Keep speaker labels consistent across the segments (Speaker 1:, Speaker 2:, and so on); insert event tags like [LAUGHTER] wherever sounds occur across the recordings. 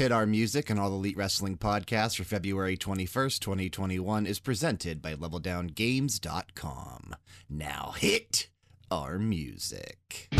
Speaker 1: Hit Our Music and All Elite Wrestling podcasts for February 21st, 2021 is presented by LevelDownGames.com. Now hit our music.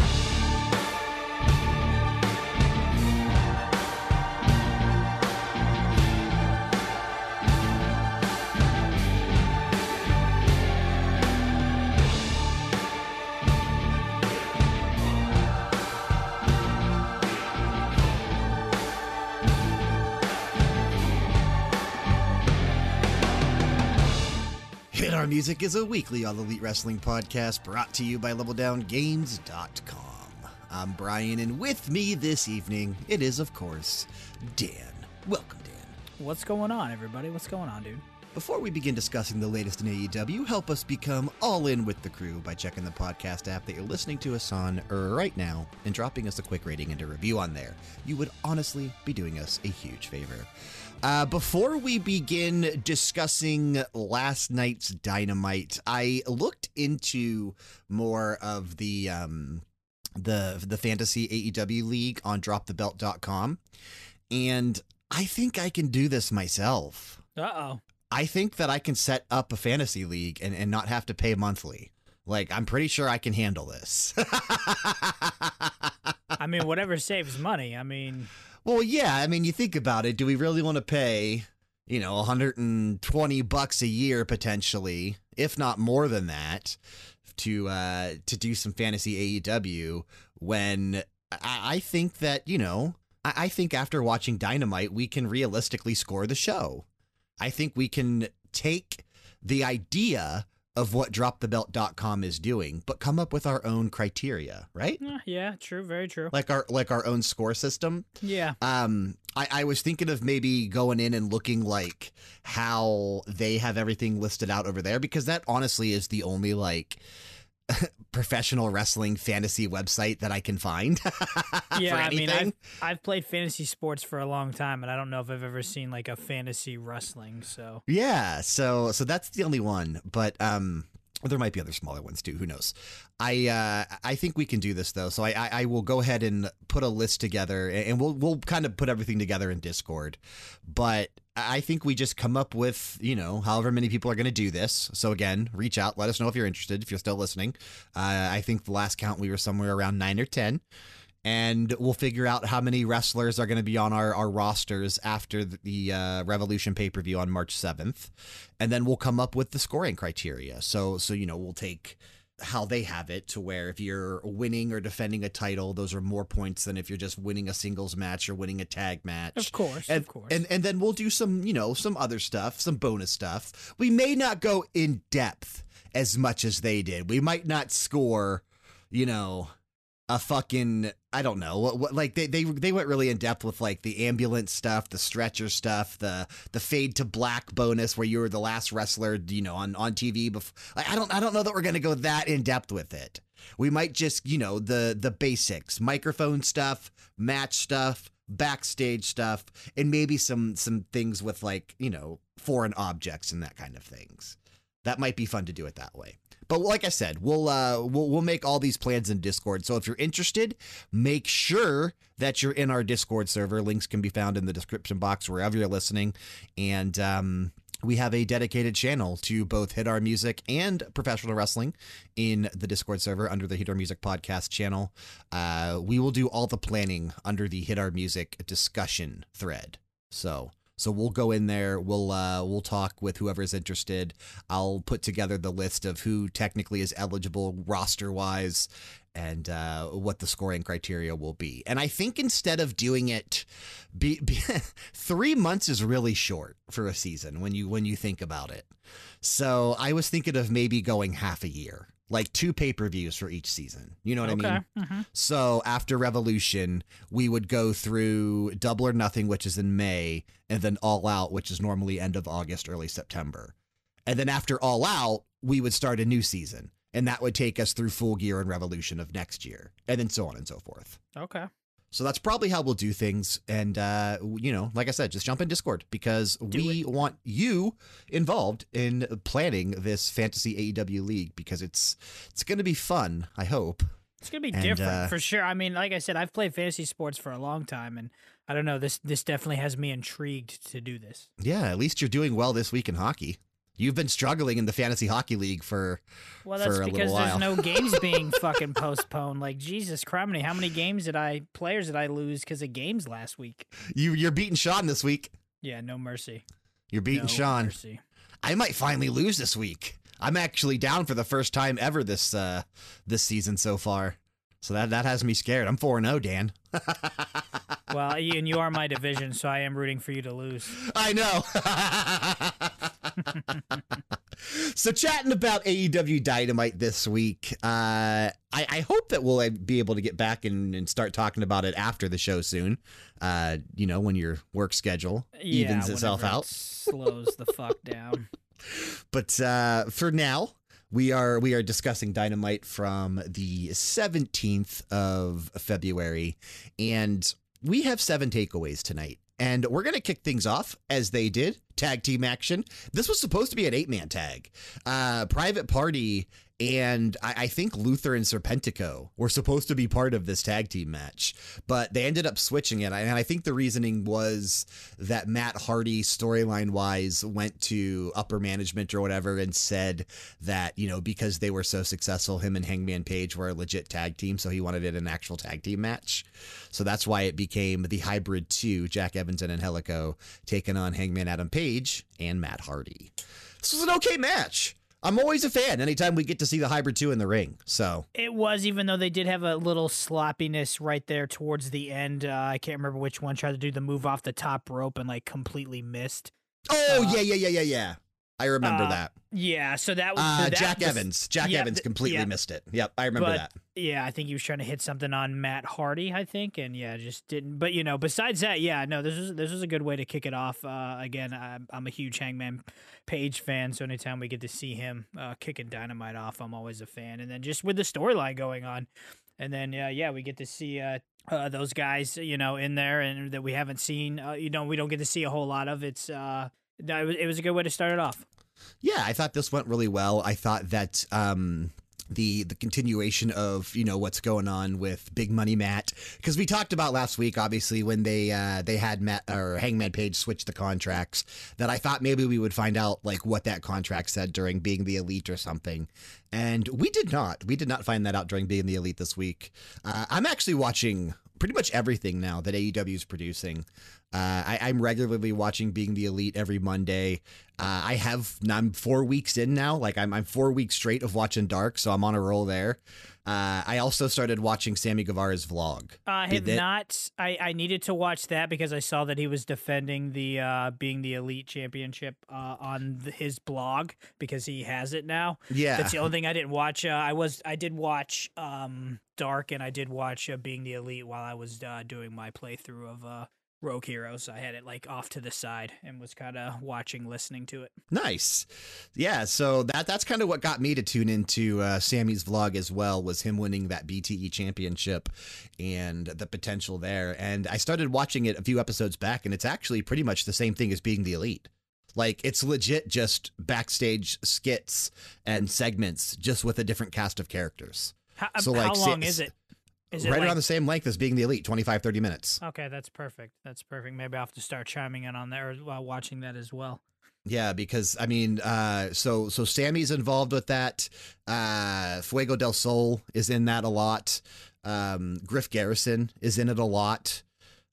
Speaker 1: Hit Our Music is a weekly All Elite Wrestling podcast brought to you by LevelDownGames.com. I'm Bryan, and with me this evening, it is, of course, Dan. Welcome, Dan.
Speaker 2: What's going on, everybody? What's going on, dude?
Speaker 1: Before we begin discussing the latest in AEW, help us become all in with the crew by checking the podcast app that you're listening to us on right now and dropping us a quick rating and a review on there. You would honestly be doing us a huge favor. Uh, before we begin discussing last night's Dynamite, I looked into more of the um, the the fantasy AEW league on DropTheBelt.com, and I think I can do this myself.
Speaker 2: Uh oh.
Speaker 1: I think that I can set up a fantasy league and, and not have to pay monthly. Like, I'm pretty sure I can handle this. [LAUGHS]
Speaker 2: I mean, whatever saves money. I mean,
Speaker 1: well, yeah. I mean, you think about it. Do we really want to pay, you know, 120 bucks a year potentially, if not more than that, to uh, to do some fantasy AEW when I, I think that, you know, I, I think after watching Dynamite, we can realistically score the show. I think we can take the idea of what dropthebelt.com is doing, but come up with our own criteria, right?
Speaker 2: eh, yeah, true, very true.
Speaker 1: Like our like our own score system.
Speaker 2: Yeah.
Speaker 1: Um, I, I was thinking of maybe going in and looking like how they have everything listed out over there because that honestly is the only like [LAUGHS] professional wrestling fantasy website that I can find. [LAUGHS]
Speaker 2: Yeah, I mean. I've, I've played fantasy sports for a long time, and I don't know if I've ever seen like a fantasy wrestling. So
Speaker 1: Yeah, so so that's the only one, but um there might be other smaller ones too. Who knows? I uh, I think we can do this though. So I, I I will go ahead and put a list together, and we'll we'll kind of put everything together in Discord. But I think we just come up with you know however many people are going to do this. So again, reach out, let us know if you're interested. If you're still listening, uh, I think the last count we were somewhere around nine or ten and we'll figure out how many wrestlers are going to be on our, our rosters after the uh, Revolution pay per view on March 7th. And then we'll come up with the scoring criteria. So, so, you know, we'll take how they have it to where if you're winning or defending a title, those are more points than if you're just winning a singles match or winning a tag match.
Speaker 2: of course,
Speaker 1: And,
Speaker 2: of course.
Speaker 1: and and then we'll do some, you know, some other stuff, some bonus stuff. We may not go in depth as much as they did. We might not score, you know, a fucking I don't know what, what like they, they they went really in depth with like the ambulance stuff, the stretcher stuff, the the fade to black bonus where you were the last wrestler, you know, on on TV. Before I don't I don't know that we're gonna go that in depth with it. We might just you know the the basics, microphone stuff, match stuff, backstage stuff, and maybe some some things with like you know foreign objects and that kind of things. That might be fun to do it that way. But like I said, we'll uh we'll we'll make all these plans in Discord. So if you're interested, make sure that you're in our Discord server. Links can be found in the description box wherever you're listening. And um we have a dedicated channel to both Hit Our Music and professional wrestling in the Discord server under the Hit Our Music podcast channel. Uh, we will do all the planning under the Hit Our Music discussion thread. So so we'll go in there. We'll uh, we'll talk with whoever's interested. I'll put together the list of who technically is eligible roster wise, and uh, what the scoring criteria will be. And I think instead of doing it, be, be, [LAUGHS] three months is really short for a season when you when you think about it. So I was thinking of maybe going half a year, like two pay per views for each season. You know what I mean?
Speaker 2: okay. mhm.
Speaker 1: So after Revolution, we would go through Double or Nothing, which is in May, and then All Out, which is normally end of August, early September. And then after All Out, we would start a new season. And that would take us through Full Gear and Revolution of next year, and then so on and so forth.
Speaker 2: Okay.
Speaker 1: So that's probably how we'll do things. And, uh, you know, like I said, just jump in Discord because we want you involved in planning this fantasy AEW league because it's it's going to be fun, I hope.
Speaker 2: It's gonna be
Speaker 1: And,
Speaker 2: different
Speaker 1: uh,
Speaker 2: for sure. I mean, like I said, I've played fantasy sports for a long time, and I don't know this. This definitely has me intrigued to do this.
Speaker 1: Yeah, at least you're doing well this week in hockey. You've been struggling in the fantasy hockey league for
Speaker 2: Well, that's
Speaker 1: For a little
Speaker 2: because there's no games [LAUGHS] being fucking postponed. Like Jesus Criminy, how many games did I players did I lose because of games last week?
Speaker 1: you. You're beating Sean this week.
Speaker 2: Yeah, no mercy.
Speaker 1: You're beating
Speaker 2: no
Speaker 1: Sean.
Speaker 2: Mercy.
Speaker 1: I might finally lose this week. I'm actually down for the first time ever this uh this season so far. So that that has me scared. I'm 4 0, Dan. [LAUGHS]
Speaker 2: Well, and you are my division, so I am rooting for you to lose.
Speaker 1: I know. so chatting about AEW Dynamite this week, uh, I, I hope that we'll be able to get back and, and start talking about it after the show soon. Uh, you know, when your work schedule
Speaker 2: Yeah,
Speaker 1: evens itself
Speaker 2: whenever it
Speaker 1: out.
Speaker 2: slows the fuck down. [LAUGHS]
Speaker 1: But uh, for now, we are we are discussing Dynamite from the 17th of February, and we have seven takeaways tonight. And we're going to kick things off as they did tag team action. This was supposed to be an eight man tag. Uh, Private Party and I, I think Luther and Serpentico were supposed to be part of this tag team match, but they ended up switching it. And I think the reasoning was that Matt Hardy, storyline wise, went to upper management or whatever and said that, you know, because they were so successful, him and Hangman Page were a legit tag team. So he wanted it an actual tag team match. So that's why it became the hybrid two Jack Evans and Angelico taking on Hangman Adam Page and Matt Hardy. This was an okay match. I'm always a fan anytime we get to see the hybrid two in the ring. So
Speaker 2: It was, even though they did have a little sloppiness right there towards the end. Uh, I can't remember which one tried to do the move off the top rope and like completely missed.
Speaker 1: Oh
Speaker 2: Uh,
Speaker 1: yeah, yeah, yeah, yeah, yeah. I remember
Speaker 2: uh,
Speaker 1: that.
Speaker 2: Yeah, so that was
Speaker 1: Uh,
Speaker 2: that
Speaker 1: Jack
Speaker 2: was-
Speaker 1: Evans. Jack
Speaker 2: yeah,
Speaker 1: Evans completely
Speaker 2: yeah.
Speaker 1: missed it. Yep, I remember
Speaker 2: But-
Speaker 1: that.
Speaker 2: Yeah, I think he was trying to hit something on Matt Hardy, I think, and yeah, just didn't. But you know, besides that, yeah, no, this was this was a good way to kick it off. Uh, again, I'm, I'm a huge Hangman Page fan, so anytime we get to see him uh, kicking Dynamite off, I'm always a fan. And then just with the storyline going on, and then uh, yeah, we get to see uh, uh, those guys, you know, in there, and that we haven't seen. Uh, you know, we don't get to see a whole lot of. It's uh, no, it was, it was a good way to start it off.
Speaker 1: Yeah, I thought this went really well. I thought that um, the the continuation of you know what's going on with Big Money Matt because we talked about last week, obviously when they uh, they had Matt or Hangman Page switch the contracts. That I thought maybe we would find out like what that contract said during being the elite or something, and we did not. We did not find that out during being the elite this week. Uh, I'm actually watching pretty much everything now that AEW is producing. Uh, I, I'm regularly watching Being the Elite every Monday. Uh, I have I'm four weeks in now. Like I'm I'm four weeks straight of watching Dark, so I'm on a roll there. Uh, I also started watching Sammy Guevara's vlog.
Speaker 2: I have
Speaker 1: that-
Speaker 2: not. I, I needed to watch that because I saw that he was defending the uh, being the elite championship uh, on the, his blog because he has it now.
Speaker 1: Yeah,
Speaker 2: That's the only thing I didn't watch. Uh, I was I did watch um, Dark and I did watch uh, Being the Elite while I was uh, doing my playthrough of uh, Rogue Heroes. I had it like off to the side and was kind of watching, listening to it.
Speaker 1: Nice. Yeah, so that that's kind of what got me to tune into uh, Sammy's vlog as well was him winning that BTE championship and the potential there. And I started watching it a few episodes back and it's actually pretty much the same thing as being the elite. Like it's legit just backstage skits and segments just with a different cast of characters.
Speaker 2: How,
Speaker 1: So, like, sa-
Speaker 2: long is it? Is
Speaker 1: right
Speaker 2: like,
Speaker 1: around the same length as being the elite, 25 30 minutes.
Speaker 2: Okay, that's perfect. That's perfect. Maybe I'll have to start chiming in on there while watching that as well.
Speaker 1: Yeah, because I mean, uh, so so Sammy's involved with that. Uh, Fuego del Sol is in that a lot. Um, Griff Garrison is in it a lot.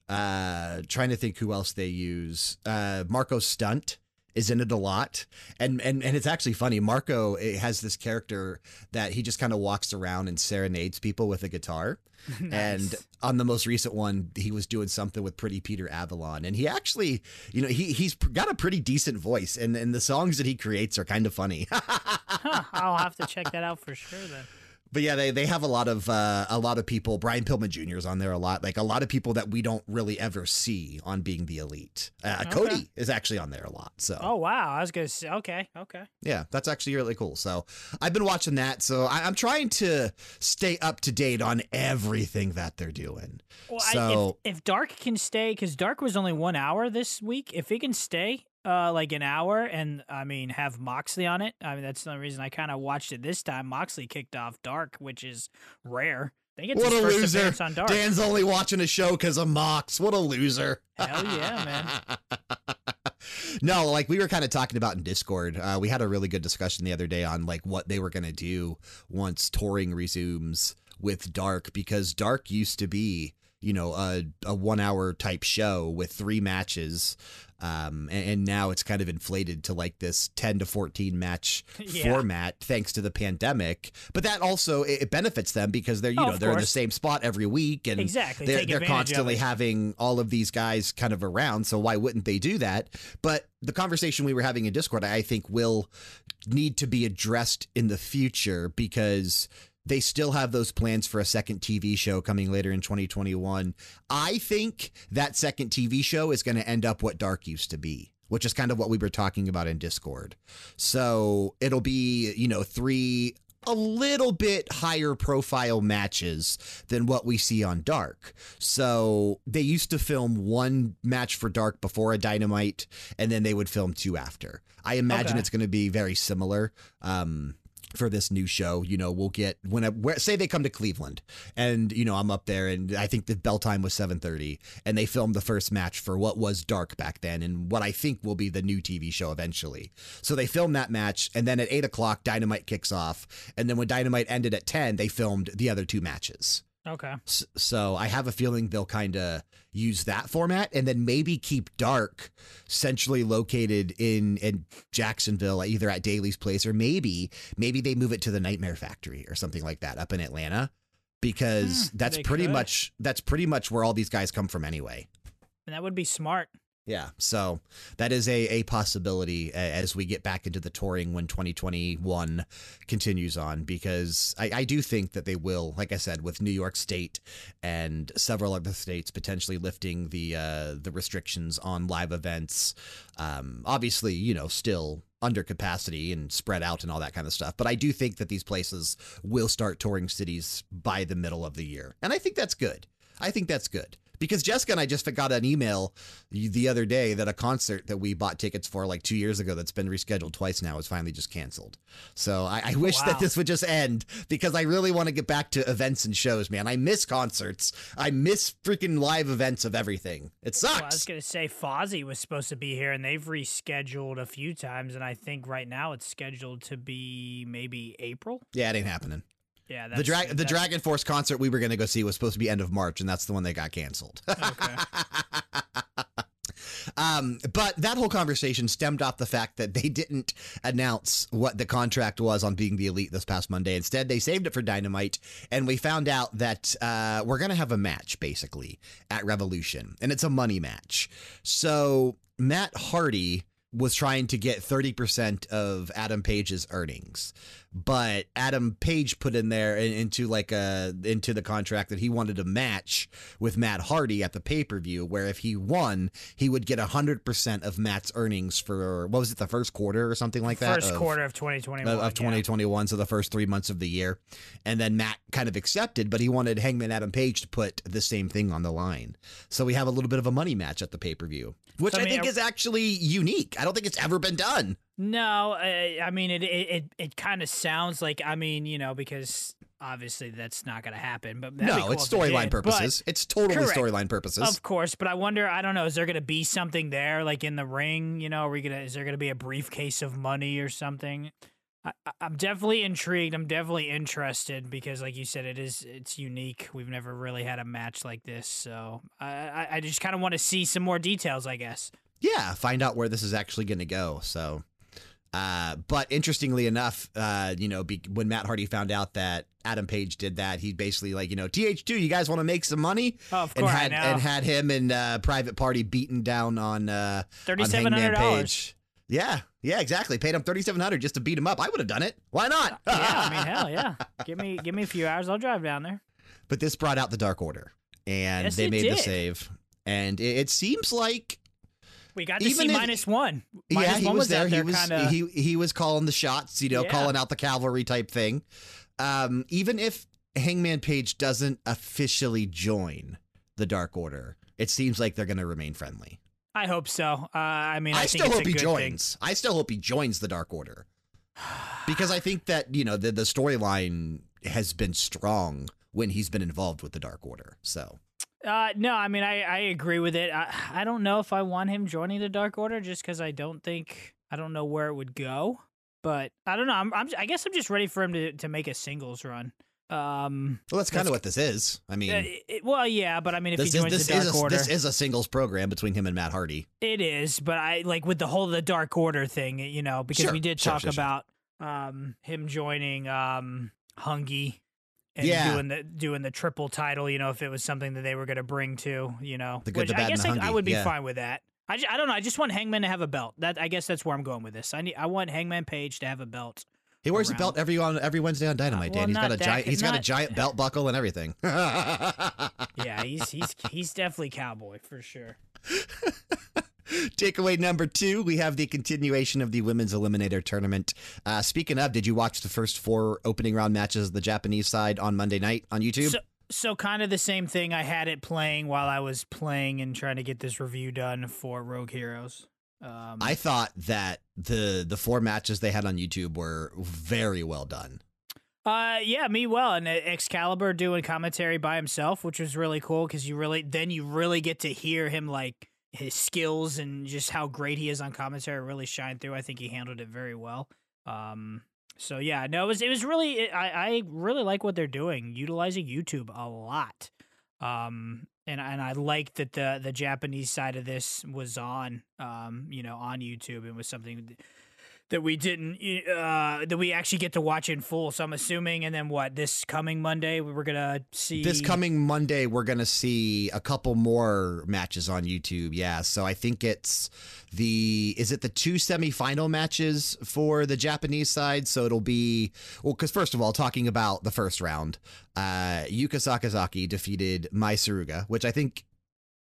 Speaker 1: Uh, trying to think who else they use. Uh, Marco Stunt is in it a lot, and and and it's actually funny. Marco has this character that he just kind of walks around and serenades people with a guitar. [LAUGHS] And on the most recent one, he was doing something with Pretty Peter Avalon, and he actually, you know, he he's got a pretty decent voice, and and the songs that he creates are kind of funny. [LAUGHS]
Speaker 2: Huh, I'll have to check that out for sure then.
Speaker 1: But yeah, they they have a lot of uh, a lot of people. Brian Pillman Jr. is on there a lot, like a lot of people that we don't really ever see on Being the Elite. Uh,
Speaker 2: Okay.
Speaker 1: Cody is actually on there a lot, so
Speaker 2: Oh wow, I was gonna say okay, okay.
Speaker 1: yeah, that's actually really cool. So I've been watching that, so I, I'm trying to stay up to date on everything that they're doing.
Speaker 2: Well,
Speaker 1: So-
Speaker 2: I, if if Dark can stay, because Dark was only one hour this week, if he can stay uh like an hour and I mean have Moxley on it, I mean that's the only reason I kind of watched it this time. Moxley kicked off Dark, which is rare. think it's
Speaker 1: What a loser.
Speaker 2: appearance on Dark.
Speaker 1: Dan's only watching a show because of Mox. What a loser.
Speaker 2: Hell yeah, man. [LAUGHS]
Speaker 1: no, like we were kind of talking about in Discord. Uh, we had a really good discussion the other day on like what they were going to do once touring resumes with Dark because Dark used to be, you know, a, a one hour type show with three matches. Um, and, and now it's kind of inflated to like this 10 to 14 match [LAUGHS]
Speaker 2: Yeah.
Speaker 1: format thanks to the pandemic. But that also it, it benefits them because they're, you
Speaker 2: Oh,
Speaker 1: know, they're in the same spot every week and
Speaker 2: Exactly.
Speaker 1: they're, they're constantly having all of these guys kind of around. So why wouldn't they do that? But the conversation we were having in Discord, I think, will need to be addressed in the future because they still have those plans for a second TV show coming later in 2021. I think that second TV show is going to end up what Dark used to be. Which is kind of what we were talking about in Discord. So it'll be, you know, three a little bit higher profile matches than what we see on Dark. So they used to film one match for Dark before a Dynamite, and then they would film two after. I imagine
Speaker 2: Okay.
Speaker 1: it's going to be very similar. Um, for this new show, you know, we'll get when I, where, say they come to Cleveland, and you know I'm up there, and I think the bell time was 7:30, and they filmed the first match for what was Dark back then, and what I think will be the new TV show eventually. So they filmed that match, and then at eight o'clock, Dynamite kicks off, and then when Dynamite ended at 10, they filmed the other two matches.
Speaker 2: Okay.
Speaker 1: So I have a feeling they'll kind of use that format and then maybe keep Dark centrally located in in Jacksonville, either at Daly's Place or maybe maybe they move it to the Nightmare Factory or something like that up in Atlanta because
Speaker 2: Hmm,
Speaker 1: that's pretty
Speaker 2: could.
Speaker 1: much that's pretty much where all these guys come from anyway.
Speaker 2: And that would be smart.
Speaker 1: Yeah, so that is a, a possibility as we get back into the touring when 2021 continues on, because I, I do think that they will, like I said, with New York State and several other states potentially lifting the uh, the restrictions on live events. Um, obviously, you know, still under capacity and spread out and all that kind of stuff. But I do think that these places will start touring cities by the middle of the year, and I think that's good. I think that's good. Because Jessica and I just got an email the other day that a concert that we bought tickets for like two years ago that's been rescheduled twice now is finally just canceled. So I, I oh, wish that this would just end because I really want to get back to events and shows, man. I miss concerts. I miss freaking live events of everything. It
Speaker 2: Well, I was gonna say Fozzy was supposed to be here, and they've rescheduled a few times, and I think right now it's scheduled to be maybe April.
Speaker 1: yeah, it ain't happening.
Speaker 2: Yeah,
Speaker 1: The
Speaker 2: that's,
Speaker 1: the Dragon Force concert we were going to go see was supposed to be end of March, and that's the one that got canceled.
Speaker 2: Okay. [LAUGHS]
Speaker 1: Um, but that whole conversation stemmed off the fact that they didn't announce what the contract was on being the elite this past Monday. Instead, they saved it for Dynamite, and we found out that uh, we're going to have a match basically at Revolution, and it's a money match. So Matt Hardy was trying to get 30% of Adam Page's earnings. But Adam Page put in there into like a into the contract that he wanted a match with Matt Hardy at the pay-per-view where if he won, he would get 100% of Matt's earnings for what was it the first quarter or something like that
Speaker 2: First
Speaker 1: of-
Speaker 2: quarter of 2021.
Speaker 1: of, of 2021, so the first three months of the year. And then Matt kind of accepted, but he wanted Hangman Adam Page to put the same thing on the line. So we have a little bit of a money match at the pay per view, which
Speaker 2: So, I
Speaker 1: I, think
Speaker 2: are-
Speaker 1: is actually unique. I don't think it's ever been done.
Speaker 2: No, I, I mean it. It it, it kind of sounds like I mean you know because obviously that's not going to happen. But
Speaker 1: no,
Speaker 2: cool
Speaker 1: it's storyline
Speaker 2: did, but-
Speaker 1: purposes. It's totally storyline purposes.
Speaker 2: Of course, but I wonder. I don't know. Is there going to be something there, like in the ring? You know, are we gonna? Is there going to be a briefcase of money or something? I, I'm definitely intrigued. I'm definitely interested because, like you said, it is it's unique. We've never really had a match like this, so I I, I just kind of want to see some more details. I guess.
Speaker 1: yeah, find out where this is actually going to go. So, uh, but interestingly enough, uh, you know, be, when Matt Hardy found out that Adam Page did that, he basically like, you know, TH2, you guys want to make some money?
Speaker 2: Oh, of
Speaker 1: and had and had him and uh, Private Party beaten down on uh, on
Speaker 2: Thirty-seven
Speaker 1: Hangman
Speaker 2: dollars.
Speaker 1: Page. Yeah, yeah, exactly. Paid him thirty seven hundred just to beat him up. I would have done it. Why not?
Speaker 2: yeah, I mean, [LAUGHS] hell yeah. Give me give me a few hours. I'll drive down there.
Speaker 1: But this brought out the Dark Order, and
Speaker 2: Yes,
Speaker 1: they made the save. And it, it seems like
Speaker 2: We got to
Speaker 1: Even
Speaker 2: see
Speaker 1: if-
Speaker 2: minus one. Minus
Speaker 1: yeah, he
Speaker 2: one
Speaker 1: was,
Speaker 2: was,
Speaker 1: there.
Speaker 2: out
Speaker 1: He was
Speaker 2: kinda,
Speaker 1: he he was calling the shots. You know,
Speaker 2: Yeah.
Speaker 1: calling out the cavalry type thing. Um, even if Hangman Page doesn't officially join the Dark Order, it seems like they're going to remain friendly.
Speaker 2: I hope so. Uh, I mean, I,
Speaker 1: I, still hope he joins. I still hope he joins the Dark Order because I think that you know the the storyline has been strong when he's been involved with the Dark Order. So
Speaker 2: Uh, no, I mean I, I agree with it. I, I don't know if I want him joining the Dark Order just because I don't think I don't know where it would go. But I don't know. I'm, I'm I guess I'm just ready for him to, to make a singles run. Um,
Speaker 1: well, that's kind of what this is. I mean,
Speaker 2: uh, it- well, yeah, but I mean, if
Speaker 1: this
Speaker 2: he
Speaker 1: is
Speaker 2: joins
Speaker 1: this
Speaker 2: the Dark
Speaker 1: is a,
Speaker 2: Order,
Speaker 1: this is a singles program between him and Matt Hardy.
Speaker 2: it is. But I like with the whole the Dark Order thing, you know, because
Speaker 1: Sure,
Speaker 2: we did
Speaker 1: sure,
Speaker 2: talk
Speaker 1: sure.
Speaker 2: about um him joining um Hungy. And
Speaker 1: Yeah.
Speaker 2: doing the doing the triple title, you know, if it was something that they were going to bring to, you know,
Speaker 1: The good,
Speaker 2: which I guess I, I would be
Speaker 1: yeah.
Speaker 2: fine with that. I, ju- I don't know. I just want Hangman to have a belt. That I guess that's where I'm going with this. I need I want Hangman Page to have a belt.
Speaker 1: He wears a belt every on every Wednesday on Dynamite.
Speaker 2: Uh, well,
Speaker 1: Dan, he's got a
Speaker 2: that-
Speaker 1: giant. He's got a giant belt [LAUGHS] buckle and everything.
Speaker 2: Yeah, he's he's he's definitely cowboy for sure. [LAUGHS]
Speaker 1: Takeaway number two: We have the continuation of the women's eliminator tournament. Uh, speaking of, did you watch the first four opening round matches of the Japanese side on Monday night on YouTube?
Speaker 2: So, so kind of the same thing. I had it playing while I was playing and trying to get this review done for Rogue Heroes. Um,
Speaker 1: I thought that the the four matches they had on YouTube were very well done.
Speaker 2: Uh, yeah, me well, and uh, Excalibur doing commentary by himself, which was really cool because you really then you really get to hear him like his skills and just how great he is on commentary really shine through. I think he handled it very well. Um, so yeah, no, it was it was really I I really like what they're doing, utilizing YouTube a lot. Um, and and I like that the the Japanese side of this was on um you know on YouTube and was something that we didn't uh that we actually get to watch in full. So I'm assuming and then what this coming Monday we're to see
Speaker 1: This coming Monday, we're to see a couple more matches on YouTube. Yeah. So I think it's the, is it the two semifinal matches for the Japanese side? So it'll be, well, because first of all, talking about the first round, uh, Yuka Sakazaki defeated Mei Suruga, which I think.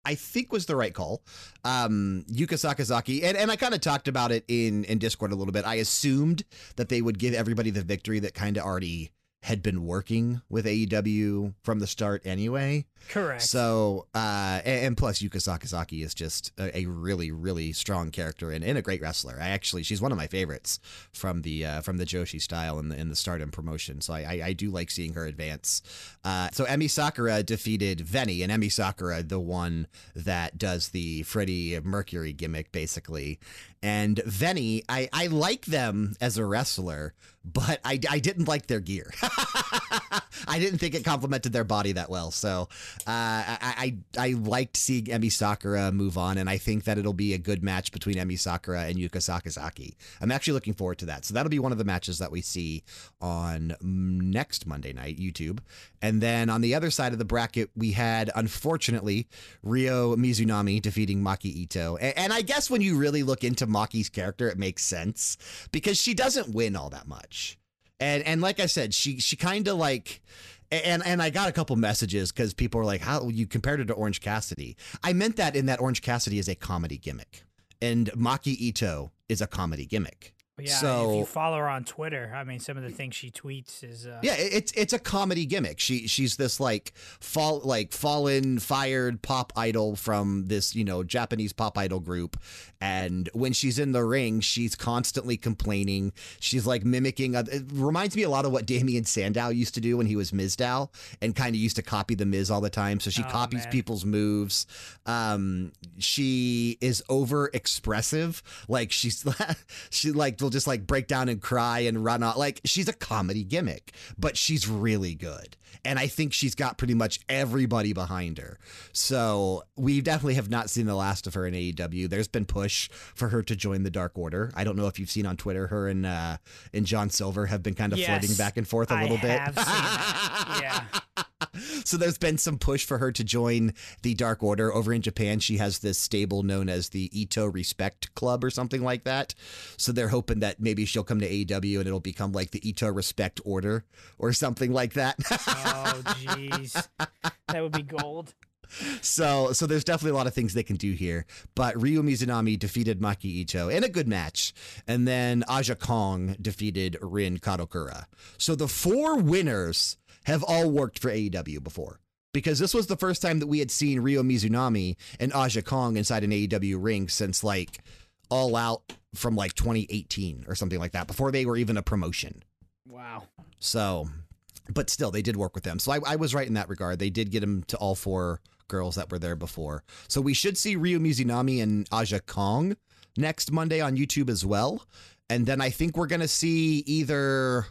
Speaker 1: I think was the right call. Um, Yuka Sakazaki, and, and I kind of talked about it in, in Discord a little bit. I assumed that they would give everybody the victory that kind of already had been working with AEW from the start anyway.
Speaker 2: correct.
Speaker 1: So, uh, and, and plus, Yuka Sakazaki is just a, a really, really strong character and, and a great wrestler. I actually, she's one of my favorites from the uh, from the Joshi style and the in the Stardom promotion. So I, I, I do like seeing her advance. Uh, so Emi Sakura defeated Veny, and Emi Sakura, the one that does the Freddie Mercury gimmick, basically. And Veny, I, I like them as a wrestler, but I, I didn't like their gear. [LAUGHS] I didn't think it complemented their body that well. So uh, I, I I liked seeing Emi Sakura move on, and I think that it'll be a good match between Emi Sakura and Yuka Sakazaki. I'm actually looking forward to that. So that'll be one of the matches that we see on next Monday night, YouTube. And then on the other side of the bracket, we had unfortunately Ryo Mizunami defeating Maki Itoh. And, and I guess when you really look into Maki's character, it makes sense because she doesn't win all that much. And and like I said, she she kind of like and and I got a couple messages because people were like, "How you compared her to Orange Cassidy?" I meant that in that Orange Cassidy is a comedy gimmick, and Maki Itoh is a comedy gimmick.
Speaker 2: Yeah,
Speaker 1: so, if
Speaker 2: you follow her on Twitter, I mean some of the things she tweets is uh,
Speaker 1: Yeah, it's it's a comedy gimmick. She she's this like fall like fallen fired pop idol from this you know Japanese pop idol group, and when she's in the ring, she's constantly complaining. She's like mimicking. It reminds me a lot of what Damien Sandow used to do when he was Mizdow, and kind of used to copy the Miz all the time. So she
Speaker 2: Oh,
Speaker 1: copies
Speaker 2: man.
Speaker 1: people's moves. Um, she is over expressive. Like she's [LAUGHS] she like will just like break down and cry and run off. Like she's a comedy gimmick, but she's really good. And I think she's got pretty much everybody behind her. So we definitely have not seen the last of her in AEW. There's been push for her to join the Dark Order. I don't know if you've seen on Twitter her and uh and John Silver have been kind of flirting back and forth a little bit.
Speaker 2: have seen yeah. [LAUGHS] [LAUGHS]
Speaker 1: so there's been some push for her to join the Dark Order over in Japan. She has this stable known as the Ito Respect Club or something like that. So they're hoping that maybe she'll come to AEW and it'll become like the Ito Respect Order or something like that. [LAUGHS]
Speaker 2: Oh jeez. that would be gold.
Speaker 1: so so there's definitely a lot of things they can do here. But Ryo Mizunami defeated Maki Itoh in a good match. And then Aja Kong defeated Rin Kadokura. So the four winners have all worked for AEW before. Because this was the first time that we had seen Ryo Mizunami and Aja Kong inside an AEW ring since like All Out from like 2018 or something like that, before they were even a promotion.
Speaker 2: Wow.
Speaker 1: So but still, they did work with them. So I, I was right in that regard. They did get him to all four girls that were there before. So we should see Ryo Mizunami and Aja Kong next Monday on YouTube as well. And then I think we're going to see either,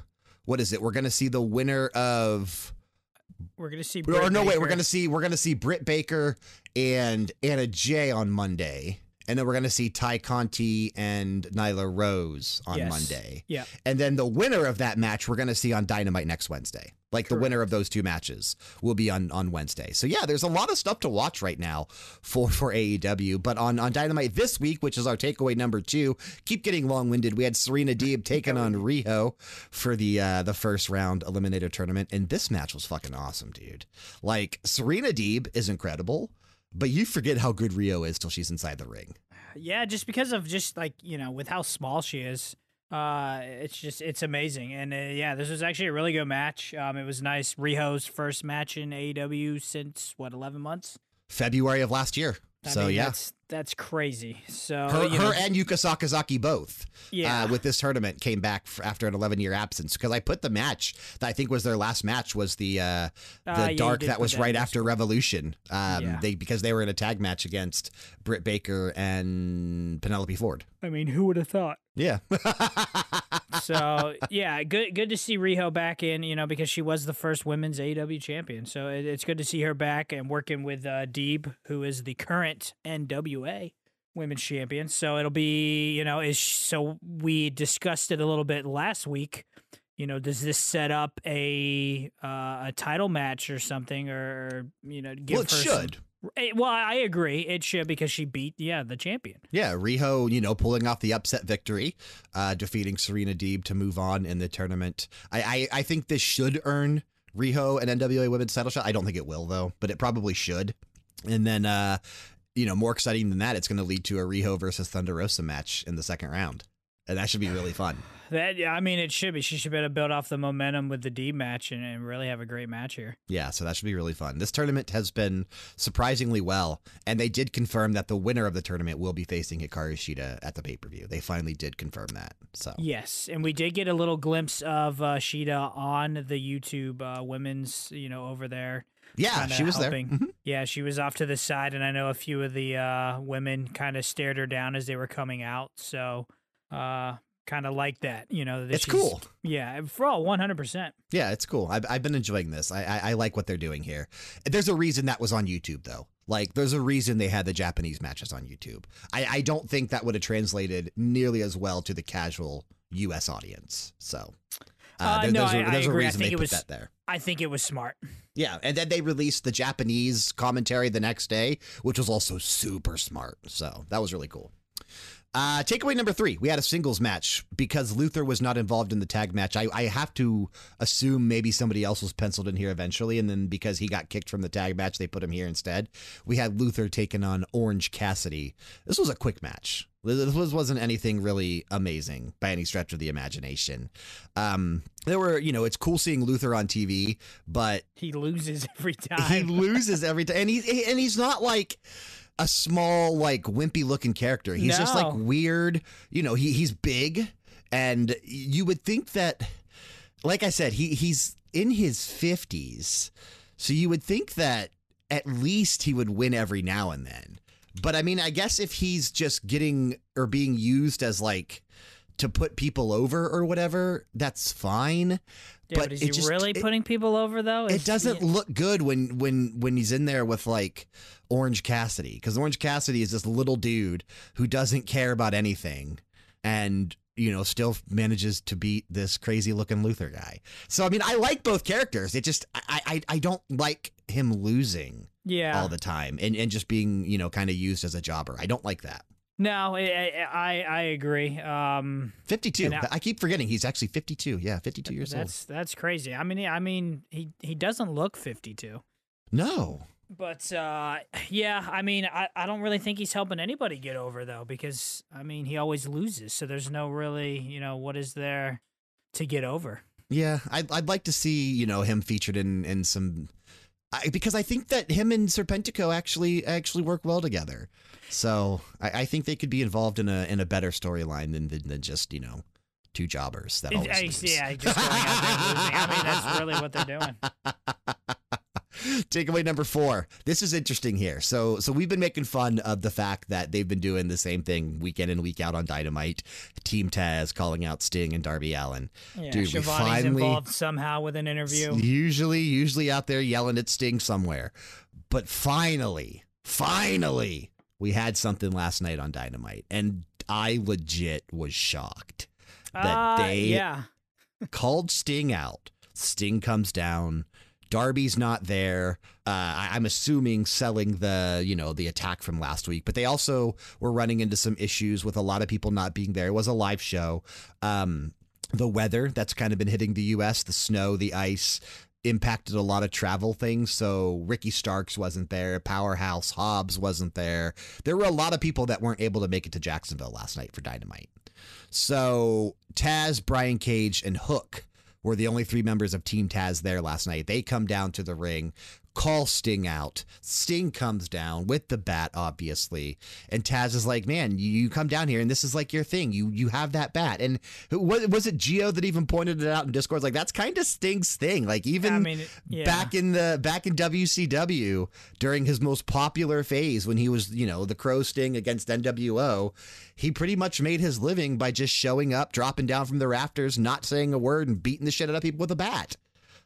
Speaker 1: what is it? We're going to see the winner of.
Speaker 2: We're gonna see.
Speaker 1: or
Speaker 2: Britt
Speaker 1: no, wait, we're gonna see we're gonna see Britt Baker and Anna Jay on Monday, and then we're gonna see Tay Conti and Nyla Rose on
Speaker 2: Yes.
Speaker 1: Monday,
Speaker 2: Yeah.
Speaker 1: and then the winner of that match we're gonna see on Dynamite next Wednesday. Like the winner of those two matches will be on on Wednesday. So yeah, there's a lot of stuff to watch right now for for AEW. But on on Dynamite this week, which is our takeaway number two, keep getting long winded. We had Serena Deeb [LAUGHS] taking on Riho for the uh, the first round eliminator tournament, and this match was fucking awesome, dude. Like Serena Deeb is incredible, but you forget how good Riho is till she's inside the ring.
Speaker 2: Yeah, just because of just like you know with how small she is, uh, it's just it's amazing. And uh, yeah, this was actually a really good match. Um, it was nice. Riho's first match in AEW since what eleven months.
Speaker 1: February of last year.
Speaker 2: I
Speaker 1: so
Speaker 2: mean,
Speaker 1: yeah.
Speaker 2: that's that's crazy. So
Speaker 1: her,
Speaker 2: you know,
Speaker 1: her and Yuka Sakazaki both
Speaker 2: Yeah.
Speaker 1: uh, with this tournament came back f- after an 11 year absence because I put the match that I think was their last match was the uh, the
Speaker 2: Ah, yeah,
Speaker 1: dark that was
Speaker 2: that
Speaker 1: right
Speaker 2: in
Speaker 1: after Revolution um,
Speaker 2: Yeah.
Speaker 1: they because they were in a tag match against Britt Baker and Penelope Ford
Speaker 2: I mean, who would have thought?
Speaker 1: yeah [LAUGHS]
Speaker 2: so yeah, good good to see Riho back in. You know, because she was the first women's AEW champion. So it, it's good to see her back and working with uh, Deeb, who is the current NWA women's champion. So it'll be you know is so we discussed it a little bit last week. You know, does this set up a uh, a title match or something, or you know, give
Speaker 1: well it
Speaker 2: her
Speaker 1: should
Speaker 2: Eh, well, I agree. It should because she beat yeah the champion.
Speaker 1: Yeah, Riho, you know, pulling off the upset victory, uh, defeating Serena Deeb to move on in the tournament. I, I, I think this should earn Riho an NWA Women's title shot. I don't think it will though, but it probably should. And then, uh, you know, more exciting than that, it's going to lead to a Riho versus Thunder Rosa match in the second round, and that should be really fun.
Speaker 2: That yeah, I mean, it should be. She should be able to build off the momentum with the D match and, and really have a great match here.
Speaker 1: Yeah, so that should be really fun. This tournament has been surprisingly well, and they did confirm that the winner of the tournament will be facing Hikaru Shida at the pay per view. They finally did confirm that. So
Speaker 2: Yes, and we did get a little glimpse of uh, Shida on the YouTube uh, women's, you know, over there.
Speaker 1: Yeah, she was
Speaker 2: helping.
Speaker 1: there. Mhm.
Speaker 2: Yeah, she was off to the side, and I know a few of the uh, women kind of stared her down as they were coming out. So, uh, kind of like that, you know. that
Speaker 1: It's cool.
Speaker 2: Yeah, for all one hundred percent.
Speaker 1: Yeah, it's cool. I've, I've been enjoying this. I, I I like what they're doing here. There's a reason that was on YouTube though. Like, there's a reason they had the Japanese matches on YouTube. I, I don't think that would have translated nearly as well to the casual U.S. audience. So,
Speaker 2: Uh,
Speaker 1: there-
Speaker 2: no,
Speaker 1: there's, a,
Speaker 2: I- I
Speaker 1: there's a
Speaker 2: agree. I
Speaker 1: reason
Speaker 2: think
Speaker 1: they
Speaker 2: it
Speaker 1: put
Speaker 2: was-
Speaker 1: that there.
Speaker 2: I think it was smart.
Speaker 1: Yeah, and then they released the Japanese commentary the next day, which was also super smart. So that was really cool. Uh, takeaway number three: We had a singles match because Luther was not involved in the tag match. I, I have to assume maybe somebody else was penciled in here eventually, and then because he got kicked from the tag match, they put him here instead. We had Luther taking on Orange Cassidy. This was a quick match. This was, wasn't anything really amazing by any stretch of the imagination. Um, there were, you know, it's cool seeing Luther on TV, but
Speaker 2: He loses every time.
Speaker 1: he [LAUGHS] loses every time, and he's and he's not like a small, like wimpy looking character. He's just like weird. You know, he he's big, and you would think that, like I said, he he's in his fifties, so you would think that at least he would win every now and then. But I mean, I guess if he's just getting or being used as like to put people over or whatever, that's fine.
Speaker 2: yeah,
Speaker 1: but
Speaker 2: but, is he
Speaker 1: just-
Speaker 2: really
Speaker 1: it-
Speaker 2: putting people over though?
Speaker 1: it doesn't look good when when when he's in there with like Orange Cassidy because Orange Cassidy is this little dude who doesn't care about anything and you know still manages to beat this crazy looking Luther guy. So I mean I like both characters. It just I I, I don't like him losing
Speaker 2: Yeah.
Speaker 1: all the time and and just being you know kind of used as a jobber. I don't like that.
Speaker 2: No, I I, I agree. Um,
Speaker 1: 52.
Speaker 2: I-
Speaker 1: I keep forgetting he's actually 52. Yeah, 52 years old.
Speaker 2: that's that's crazy. I mean, I mean, he he doesn't look fifty two.
Speaker 1: No.
Speaker 2: But uh, yeah, I mean, I, I don't really think he's helping anybody get over though, because I mean, he always loses. So there's no really, you know, what is there to get over?
Speaker 1: Yeah, I'd, I'd like to see you know him featured in in some, I, because I think that him and Serpentico actually actually work well together. So I, I think they could be involved in a in a better storyline than, than than just you know two jobbers that always
Speaker 2: I-
Speaker 1: lose.
Speaker 2: yeah, just going out there losing. I mean, that's really what they're doing. [LAUGHS] [LAUGHS]
Speaker 1: Takeaway number four. This is interesting here. So, so we've been making fun of the fact that they've been doing the same thing week in and week out on Dynamite. Team Taz calling out Sting and Darby Allin.
Speaker 2: Yeah,
Speaker 1: Dude, we finally-
Speaker 2: involved somehow with an interview.
Speaker 1: Usually, usually out there yelling at Sting somewhere. But finally, finally, we had something last night on Dynamite, and I legit was shocked that
Speaker 2: Uh,
Speaker 1: they
Speaker 2: yeah.
Speaker 1: called Sting out. Sting comes down. Darby's not there. Uh, I- I'm assuming selling the you know the attack from last week, but they also were running into some issues with a lot of people not being there. It was a live show. Um, the weather that's kind of been hitting the U.S. The snow, the ice impacted a lot of travel things. So Ricky Starks wasn't there. Powerhouse Hobbs wasn't there. There were a lot of people that weren't able to make it to Jacksonville last night for Dynamite. So Taz, Brian Cage, and Hook were the only three members of Team Taz there last night. They come down to the ring, call Sting out. Sting comes down with the bat, obviously, and Taz is like, "Man, you, come down here, and this is like your thing. You you have that bat." And was, was it Geo that even pointed it out in Discord? Like that's kind of Sting's thing. Like even
Speaker 2: I mean, yeah.
Speaker 1: back in the back in WCW during his most popular phase when he was, you know, the Crow Sting against NWO, he pretty much made his living by just showing up, dropping down from the rafters, not saying a word, and beating the shit out of people with a bat.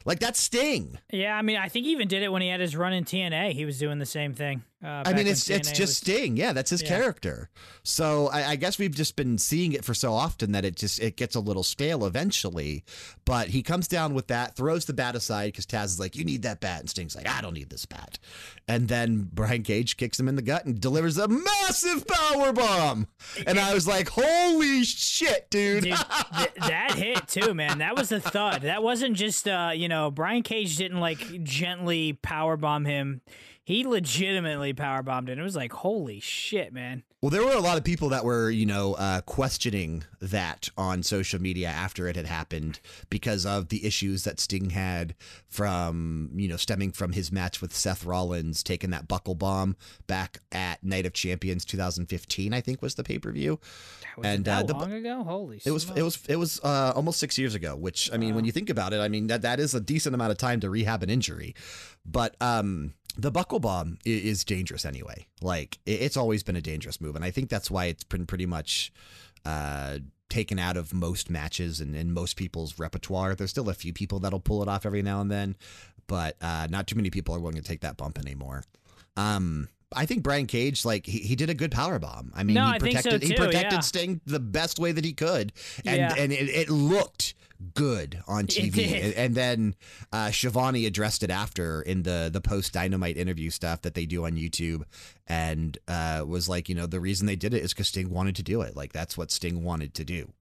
Speaker 1: Like that's Sting.
Speaker 2: Yeah, I mean, I think he even did it when he had his run in TNA. He was doing the same thing. Uh,
Speaker 1: I mean, it's it's just
Speaker 2: was-
Speaker 1: Sting. Yeah, that's his
Speaker 2: Yeah.
Speaker 1: character. So I, I guess we've just been seeing it for so often that it just it gets a little stale eventually. But he comes down with that, throws the bat aside because Taz is like, "You need that bat," and Sting's like, "I don't need this bat." And then Brian Cage kicks him in the gut and delivers a massive power bomb. And I was like, "Holy shit, dude!"
Speaker 2: Dude, th- [LAUGHS] that hit too, man. That was a thud. That wasn't just uh, you know, Brian Cage didn't like gently power bomb him. He legitimately power bombed it. It was like, holy shit, man.
Speaker 1: Well, there were a lot of people that were, you know, uh, questioning that on social media after it had happened because of the issues that Sting had from, you know, stemming from his match with Seth Rollins, taking that buckle bomb back at Night of Champions 2015, I think was the pay per view.
Speaker 2: Was
Speaker 1: And, uh,
Speaker 2: that
Speaker 1: the-
Speaker 2: long ago? Holy
Speaker 1: It was it was it was uh, almost six years ago. Which I mean, when you think about it, I mean that that is a decent amount of time to rehab an injury. But um, the buckle bomb is dangerous anyway. Like it's always been a dangerous move, and I think that's why it's been pretty much uh, taken out of most matches and in most people's repertoire. There's still a few people that'll pull it off every now and then, but uh, not too many people are willing to take that bump anymore. Um, I think Brian Cage, like he, he did a good power bomb. I mean,
Speaker 2: No,
Speaker 1: he
Speaker 2: think so
Speaker 1: protected he protected
Speaker 2: yeah.
Speaker 1: Sting the best way that he could, and
Speaker 2: Yeah.
Speaker 1: and it, it looked good on TV. And, then uh, Schiavone addressed it after in the the post Dynamite interview stuff that they do on YouTube, and uh, was like, you know, the reason they did it is because Sting wanted to do it. Like that's what Sting wanted to do.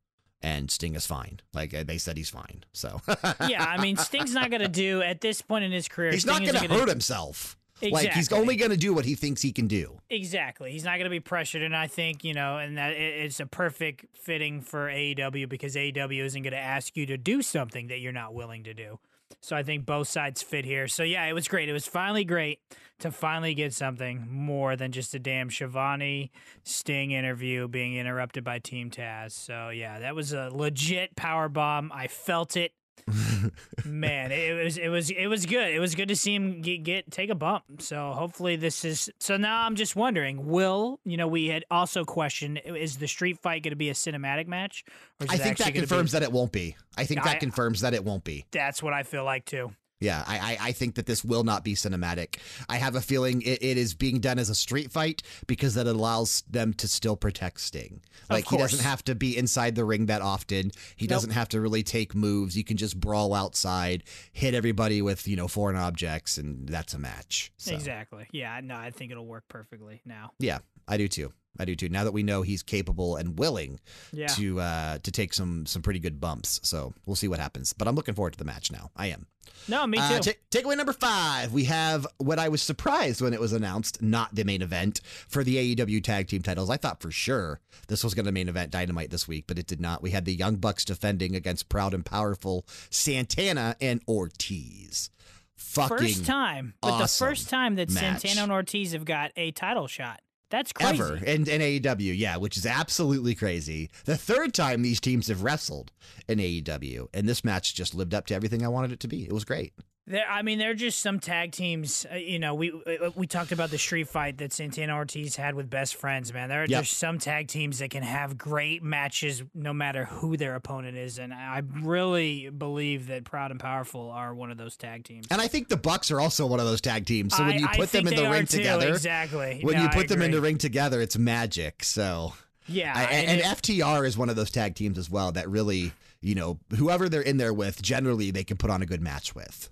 Speaker 1: And Sting is fine. Like uh, they said, he's fine. So
Speaker 2: yeah, I mean, [LAUGHS] Sting's not gonna do at this point in his career.
Speaker 1: he's
Speaker 2: Sting
Speaker 1: not going to
Speaker 2: gonna-
Speaker 1: hurt himself. Like he's only going to do what he thinks he can do.
Speaker 2: Exactly. He's not going to be pressured, and I think you know, and that it's a perfect fitting for AEW because AEW isn't going to ask you to do something that you're not willing to do. So I think both sides fit here. So yeah, it was great. It was finally great to finally get something more than just a damn Schiavone Sting interview being interrupted by Team Taz. So yeah, that was a legit power bomb. I felt it. [LAUGHS] Man, it was it was it was good. It was good to see him get, get take a bump. So hopefully this is so now I'm just wondering, will, you know, we had also questioned is the street fight going to be a cinematic match or is
Speaker 1: I
Speaker 2: it
Speaker 1: think that
Speaker 2: gonna be-
Speaker 1: confirms that it won't be. I think that
Speaker 2: I-
Speaker 1: confirms that it won't be.
Speaker 2: that's what I feel like too.
Speaker 1: Yeah, I, I, I think that this will not be cinematic. I have a feeling it, it is being done as a street fight because that allows them to still protect Sting. Like he doesn't have to be inside the ring that often. He doesn't have to really take moves. You can just brawl outside, hit everybody with you know foreign objects, and that's a match. So,
Speaker 2: Exactly. Yeah, no, I think it'll work perfectly now.
Speaker 1: Yeah, I do too. I do too. Now that we know he's capable and willing
Speaker 2: Yeah.
Speaker 1: to uh, to take some some pretty good bumps, so we'll see what happens. But I'm looking forward to the match now. I am.
Speaker 2: No, me too.
Speaker 1: Uh, ta- takeaway number five. We have what I was surprised when it was announced, not the main event for the AEW tag team titles. I thought for sure this was going to main event Dynamite this week, but it did not. We had the Young Bucks defending against Proud and Powerful Santana and Ortiz. Fucking
Speaker 2: first time, but the first time that
Speaker 1: match.
Speaker 2: Santana and Ortiz have got a title shot. That's crazy.
Speaker 1: ever in, in AEW. Yeah, which is absolutely crazy. The third time these teams have wrestled in AEW, and this match just lived up to everything I wanted it to be. It was great.
Speaker 2: There, I mean, there are just some tag teams. Uh, you know, we uh, we talked about the street fight that Santana Ortiz had with Best Friends. Man, there,
Speaker 1: Yep.
Speaker 2: just some tag teams that can have great matches no matter who their opponent is, and I really believe that Proud and Powerful are one of those tag teams.
Speaker 1: And I think the Bucks are also one of those tag teams. So when
Speaker 2: I-
Speaker 1: you
Speaker 2: I
Speaker 1: put them in the ring
Speaker 2: too,
Speaker 1: together,
Speaker 2: exactly.
Speaker 1: when
Speaker 2: No,
Speaker 1: you
Speaker 2: I
Speaker 1: put them in the ring together, it's magic. So
Speaker 2: yeah,
Speaker 1: I, and, and FTR is one of those tag teams as well that really, you know, whoever they're in there with, generally they can put on a good match with.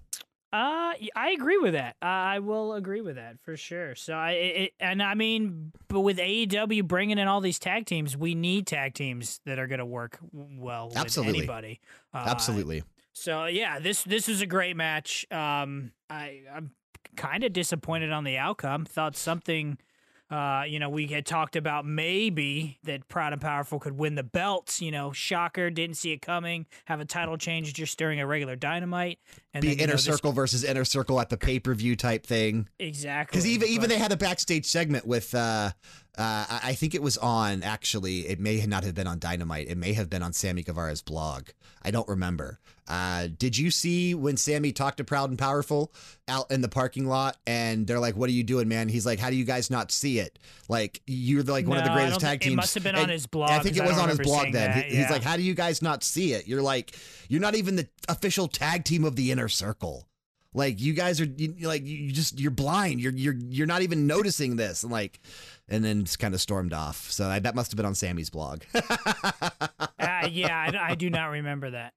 Speaker 2: Uh, I agree with that. Uh, I will agree with that for sure. So I, it- and I mean, but with AEW bringing in all these tag teams, we need tag teams that are going to work well with
Speaker 1: Absolutely.
Speaker 2: anybody. Uh,
Speaker 1: Absolutely.
Speaker 2: So yeah, this this was a great match. Um, I I'm kind of disappointed on the outcome. Thought something. Uh, you know, we had talked about maybe that Proud and Powerful could win the belts. You know, shocker, didn't see it coming. Have a title change just during a regular Dynamite, and
Speaker 1: Be
Speaker 2: then,
Speaker 1: inner
Speaker 2: know, this-
Speaker 1: circle versus inner circle at the pay per view type thing.
Speaker 2: exactly.
Speaker 1: Because even even they had a backstage segment with, uh, uh, I think it was on actually. It may not have been on Dynamite. It may have been on Sammy Guevara's blog. I don't remember. Uh, did you see when Sammy talked to Proud and Powerful out in the parking lot, and they're like, "What are you doing, man?" He's like, "How do you guys not see it? Like you're like one of the greatest tag
Speaker 2: think- it
Speaker 1: teams."
Speaker 2: must have been on his blog,
Speaker 1: I think it was on his blog then.
Speaker 2: that,
Speaker 1: He- He's like, "How do you guys not see it? You're like, you're not even the official tag team of the Inner Circle." Like you guys are you- like you just you're blind. You're you're you're not even noticing this. And like, and then just kind of stormed off. So I, that must have been on Sammy's blog. [LAUGHS]
Speaker 2: Uh, yeah, I, I do not remember that.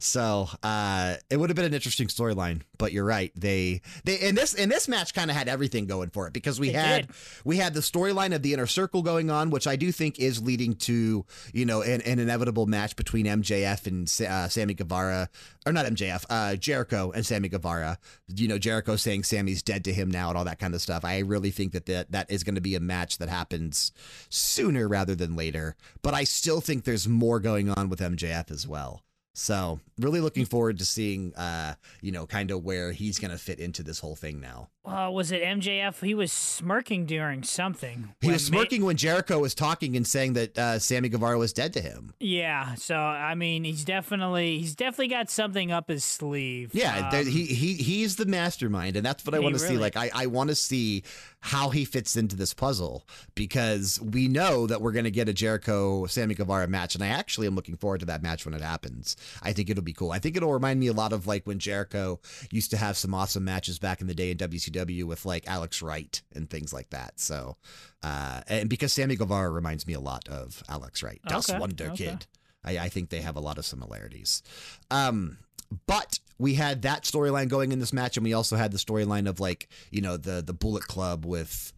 Speaker 1: so uh, it would have been an interesting storyline. But you're right. They they in this in this match kind of had everything going for it because we
Speaker 2: It
Speaker 1: had
Speaker 2: did.
Speaker 1: we had the storyline of the inner circle going on, which I do think is leading to you know an, an inevitable match between MJF and uh, Sammy Guevara, or not MJF, uh, Jericho and Sammy Guevara. You know Jericho saying Sammy's dead to him now and all that kind of stuff. I really think that that, that is going to be a match that happens sooner rather than later. But I still think there's more going on with MJF as well. So really looking forward to seeing, uh, you know, kind of where he's going to fit into this whole thing now.
Speaker 2: Uh, was it MJF? He was smirking during something.
Speaker 1: He was
Speaker 2: ma-
Speaker 1: smirking when Jericho was talking and saying that uh, Sammy Guevara was dead to him.
Speaker 2: Yeah, so I mean, he's definitely he's definitely got something up his sleeve.
Speaker 1: Yeah, there-
Speaker 2: Um,
Speaker 1: he he he's the mastermind, and that's what I want to see. Like, I, I want to see how he fits into this puzzle because we know that we're going to get a Jericho Sammy Guevara match, and I actually am looking forward to that match when it happens. I think it'll be cool. I think it'll remind me a lot of like when Jericho used to have some awesome matches back in the day in WCW with like Alex Wright and things like that. So, uh, and because Sammy Guevara reminds me a lot of Alex Wright, Das
Speaker 2: Okay,
Speaker 1: Wonder
Speaker 2: okay.
Speaker 1: Kid. I, I think they have a lot of similarities. Um, but we had that storyline going in this match, and we also had the storyline of like you know the the Bullet Club with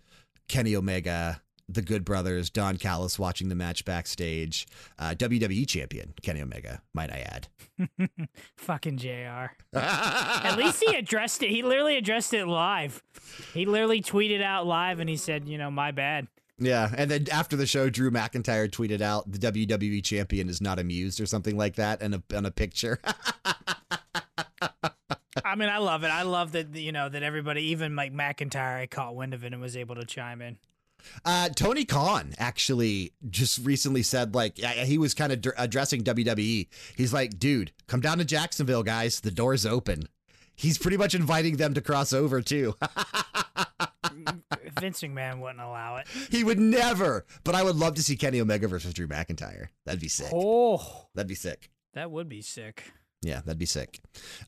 Speaker 1: Kenny Omega, the Good Brothers, Don Callis watching the match backstage, uh, WWE champion Kenny Omega, might I add. [LAUGHS]
Speaker 2: fucking Jr. [LAUGHS] At least he addressed it. He literally addressed it live. He literally tweeted out live, and he said, "You know, my bad."
Speaker 1: Yeah, and then after the show, Drew McIntyre tweeted out the WWE champion is not amused or something like that, and on a picture. [LAUGHS]
Speaker 2: I mean, I love it. I love that you know that everybody, even Mike McIntyre, caught wind of it and was able to chime in.
Speaker 1: Uh, Tony Khan actually just recently said, like, he was kind of addressing WWE. He's like, dude, come down to Jacksonville, guys. The door's open. He's pretty much inviting them to cross over, too. [LAUGHS]
Speaker 2: Vince McMahon wouldn't allow it.
Speaker 1: he would never, but I would love to see Kenny Omega versus Drew McIntyre. That'd be sick.
Speaker 2: Oh,
Speaker 1: That'd be sick.
Speaker 2: that would be sick.
Speaker 1: Yeah, that'd be sick.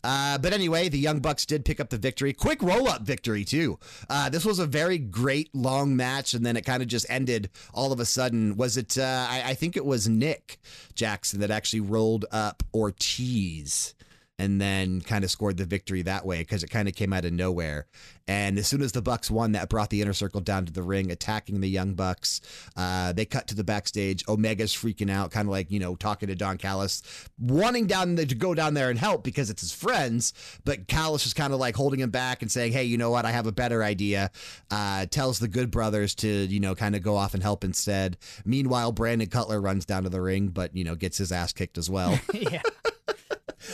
Speaker 1: Uh, but anyway, the Young Bucks did pick up the victory. Quick roll up victory, too. Uh, this was a very great long match, and then it kind of just ended all of a sudden. Was it, uh, I, I think it was Nick Jackson that actually rolled up Ortiz and then kind of scored the victory that way because it kind of came out of nowhere. And as soon as the Bucks won, that brought the inner circle down to the ring, attacking the Young Bucks. Uh, they cut to the backstage. Omega's freaking out, kind of like you know talking to Don Callis, wanting down to go down there and help because it's his friends. But Callis is kind of like holding him back and saying, "Hey, you know what? I have a better idea." Uh, tells the Good Brothers to you know kind of go off and help instead. Meanwhile, Brandon Cutler runs down to the ring, but you know gets his ass kicked as well. [LAUGHS]
Speaker 2: yeah.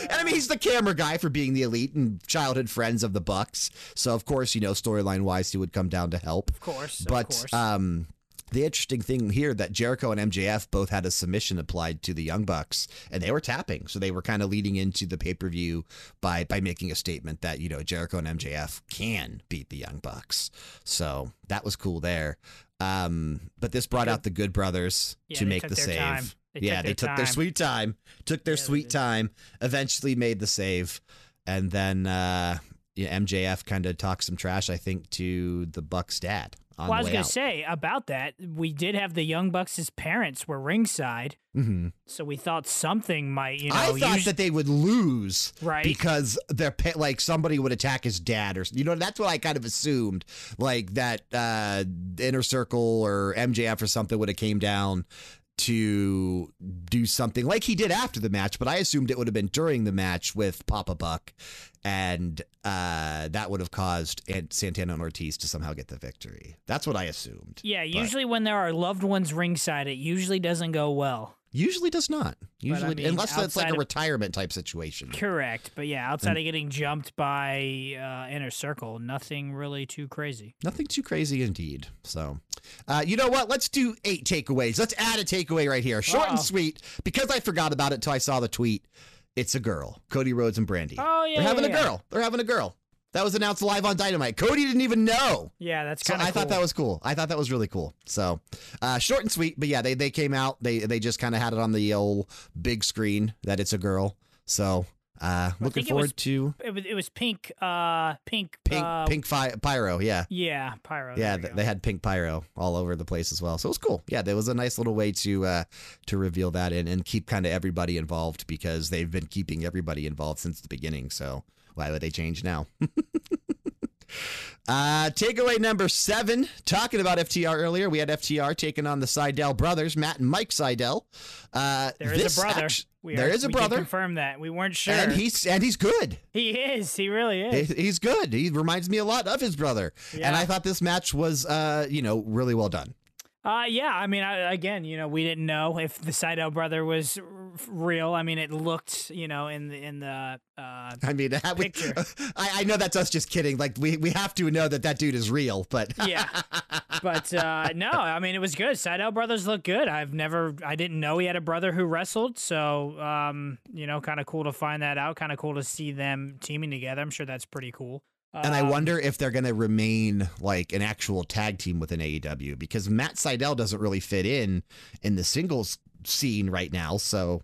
Speaker 1: And I mean, he's the camera guy for being the elite and childhood friends of the Bucks. So of course, you know, storyline wise, he would come down to help.
Speaker 2: Of course, of
Speaker 1: But
Speaker 2: course.
Speaker 1: um, the interesting thing here that Jericho and MJF both had a submission applied to the Young Bucks, and they were tapping, so they were kind of leading into the pay per view by by making a statement that you know Jericho and MJF can beat the Young Bucks. So that was cool there. Um, but this brought out the Good Brothers
Speaker 2: Yeah,
Speaker 1: to make the save.
Speaker 2: time. They
Speaker 1: yeah,
Speaker 2: took
Speaker 1: they
Speaker 2: their
Speaker 1: took their sweet time, took their
Speaker 2: Yeah,
Speaker 1: sweet time, eventually made the save, and then uh, yeah, MJF kind of talked some trash, I think, to the Bucks' dad. On
Speaker 2: well, I was gonna
Speaker 1: out.
Speaker 2: say about that. We did have the Young Bucks' parents were ringside,
Speaker 1: Mhm.
Speaker 2: so we thought something might, you know,
Speaker 1: I thought
Speaker 2: us-
Speaker 1: that they would lose,
Speaker 2: Right.
Speaker 1: Because they're pa- like somebody would attack his dad, or you know, that's what I kind of assumed, like that uh, Inner Circle or MJF or something would have came down to do something like he did after the match, but I assumed it would have been during the match with Papa Buck, and uh, that would have caused Ant- Santana and Ortiz to somehow get the victory. That's what I assumed.
Speaker 2: yeah.
Speaker 1: but-
Speaker 2: Usually, when there are loved ones ringside, it usually doesn't go well.
Speaker 1: Usually does not. Usually,
Speaker 2: mean,
Speaker 1: unless it's like a
Speaker 2: of-
Speaker 1: retirement type situation.
Speaker 2: Correct, but yeah, outside of getting jumped by uh, Inner Circle, nothing really too crazy.
Speaker 1: Nothing too crazy indeed. So, uh, you know what? Let's do eight takeaways. Let's add a takeaway right here. Short and
Speaker 2: Uh-oh.
Speaker 1: sweet. Because I forgot about it until I saw the tweet. It's a girl. Cody Rhodes and Brandi.
Speaker 2: Oh yeah,
Speaker 1: They're having
Speaker 2: yeah,
Speaker 1: a
Speaker 2: yeah.
Speaker 1: girl. They're having a girl. That was announced live on Dynamite. Cody didn't even know.
Speaker 2: Yeah, that's
Speaker 1: So
Speaker 2: kind of.
Speaker 1: I thought that was cool. I thought that was really cool. So uh, short and sweet, but yeah, they they came out. They they just kind of had it on the old big screen that it's a girl. So uh, looking
Speaker 2: think it
Speaker 1: forward
Speaker 2: was
Speaker 1: to
Speaker 2: It was, it was pink, uh, pink,
Speaker 1: pink
Speaker 2: uh,
Speaker 1: pink fi- pyro. Yeah.
Speaker 2: Yeah, pyro.
Speaker 1: Yeah, th- they had pink pyro all over the place as well. So it was cool. Yeah, there was a nice little way to uh, to reveal that and, and keep kind of everybody involved because they've been keeping everybody involved since the beginning. So why would they change now? [LAUGHS] uh, takeaway number seven. Talking about FTR earlier, we had FTR taking on the Sydal brothers, Matt and Mike Sydal. Uh,
Speaker 2: There is a brother.
Speaker 1: act-
Speaker 2: We
Speaker 1: there
Speaker 2: are-
Speaker 1: is a brother,
Speaker 2: confirm that. We weren't sure.
Speaker 1: and he's and he's good.
Speaker 2: he is. He really
Speaker 1: He-
Speaker 2: is.
Speaker 1: He's good. He reminds me a lot of his brother, and I thought this match was, uh, you know, really well done.
Speaker 2: Uh, yeah. I mean, I, again, you know, we didn't know if the Sydal brother was r- real. I mean, it looked, you know, in the in the. Uh,
Speaker 1: I mean, [LAUGHS] we-
Speaker 2: Picture. [LAUGHS]
Speaker 1: I, I know that's us just kidding. Like we, we have to know that that dude is real, but [LAUGHS]
Speaker 2: yeah, but uh, no, I mean, it was good. Sydal brothers look good. I've never, I didn't know he had a brother who wrestled. So, um, you know, kind of cool to find that out. Kind of cool to see them teaming together. I'm sure that's pretty cool.
Speaker 1: And I
Speaker 2: Um,
Speaker 1: wonder if they're going to remain like an actual tag team within AEW because Matt Sydal doesn't really fit in in the singles scene right now. So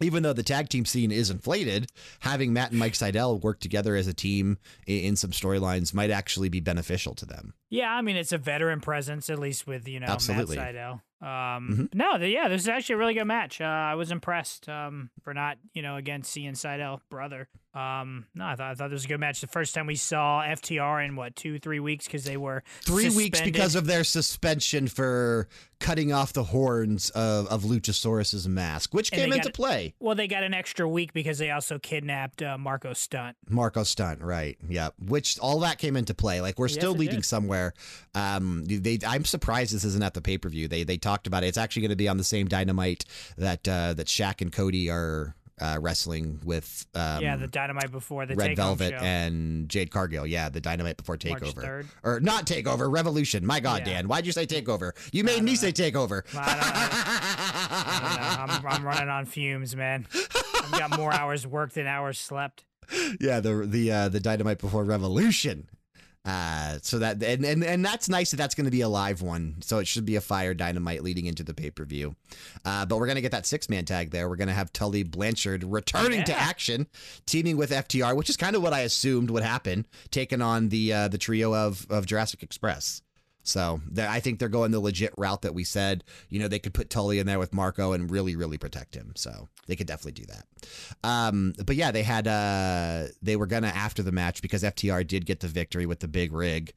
Speaker 1: even though the tag team scene is inflated, having Matt and Mike Sydal work together as a team in some storylines might actually be beneficial to them.
Speaker 2: Yeah, I mean it's a veteran presence, at least with you know
Speaker 1: Absolutely.
Speaker 2: Matt Sydal. Um,
Speaker 1: Mhm.
Speaker 2: No, the, yeah, this is actually a really good match. Uh, I was impressed um, for not you know again seeing Sydal brother. Um, no, I thought I thought this was a good match. The first time we saw FTR in what two three weeks because they were
Speaker 1: Three weeks because of their suspension for cutting off the horns of, of Luchasaurus's mask, which
Speaker 2: And
Speaker 1: came into
Speaker 2: got-
Speaker 1: play.
Speaker 2: well they got an extra week because they also kidnapped uh, Marko Stunt.
Speaker 1: Marko Stunt, right? Yeah, which all that came into play. Like we're
Speaker 2: Yes,
Speaker 1: still leading
Speaker 2: did.
Speaker 1: somewhere. Um, they, I'm surprised this isn't at the pay per view. They they talked about it. It's actually going to be on the same Dynamite that uh, that Shaq and Cody are uh, wrestling with. Um,
Speaker 2: yeah, the Dynamite before the
Speaker 1: Red Velvet
Speaker 2: show.
Speaker 1: and Jade Cargill. Yeah, the Dynamite before Takeover.
Speaker 2: 3rd.
Speaker 1: Or not Takeover, Revolution. My God,
Speaker 2: Yeah.
Speaker 1: Dan, why'd you say Takeover? You made me
Speaker 2: know.
Speaker 1: say Takeover.
Speaker 2: I know. I'm, I'm [LAUGHS] running on fumes, man. I've got more [LAUGHS] hours worked than hours slept.
Speaker 1: yeah, the the uh, the Dynamite before Revolution. Uh, so that and, and and that's nice that that's going to be a live one. So it should be a fire dynamite leading into the pay per view. Uh, but we're going to get that six man tag there. We're going to have Tully Blanchard returning to action, teaming with FTR, which is kind of what I assumed would happen, taking on the uh, the trio of of Jurassic Express. So I think they're going the legit route that we said. You know, they could put Tully in there with Marko and really, really protect him. So they could definitely do that. Um, but yeah, they had uh, they were gonna after the match because FTR did get the victory with the big rig.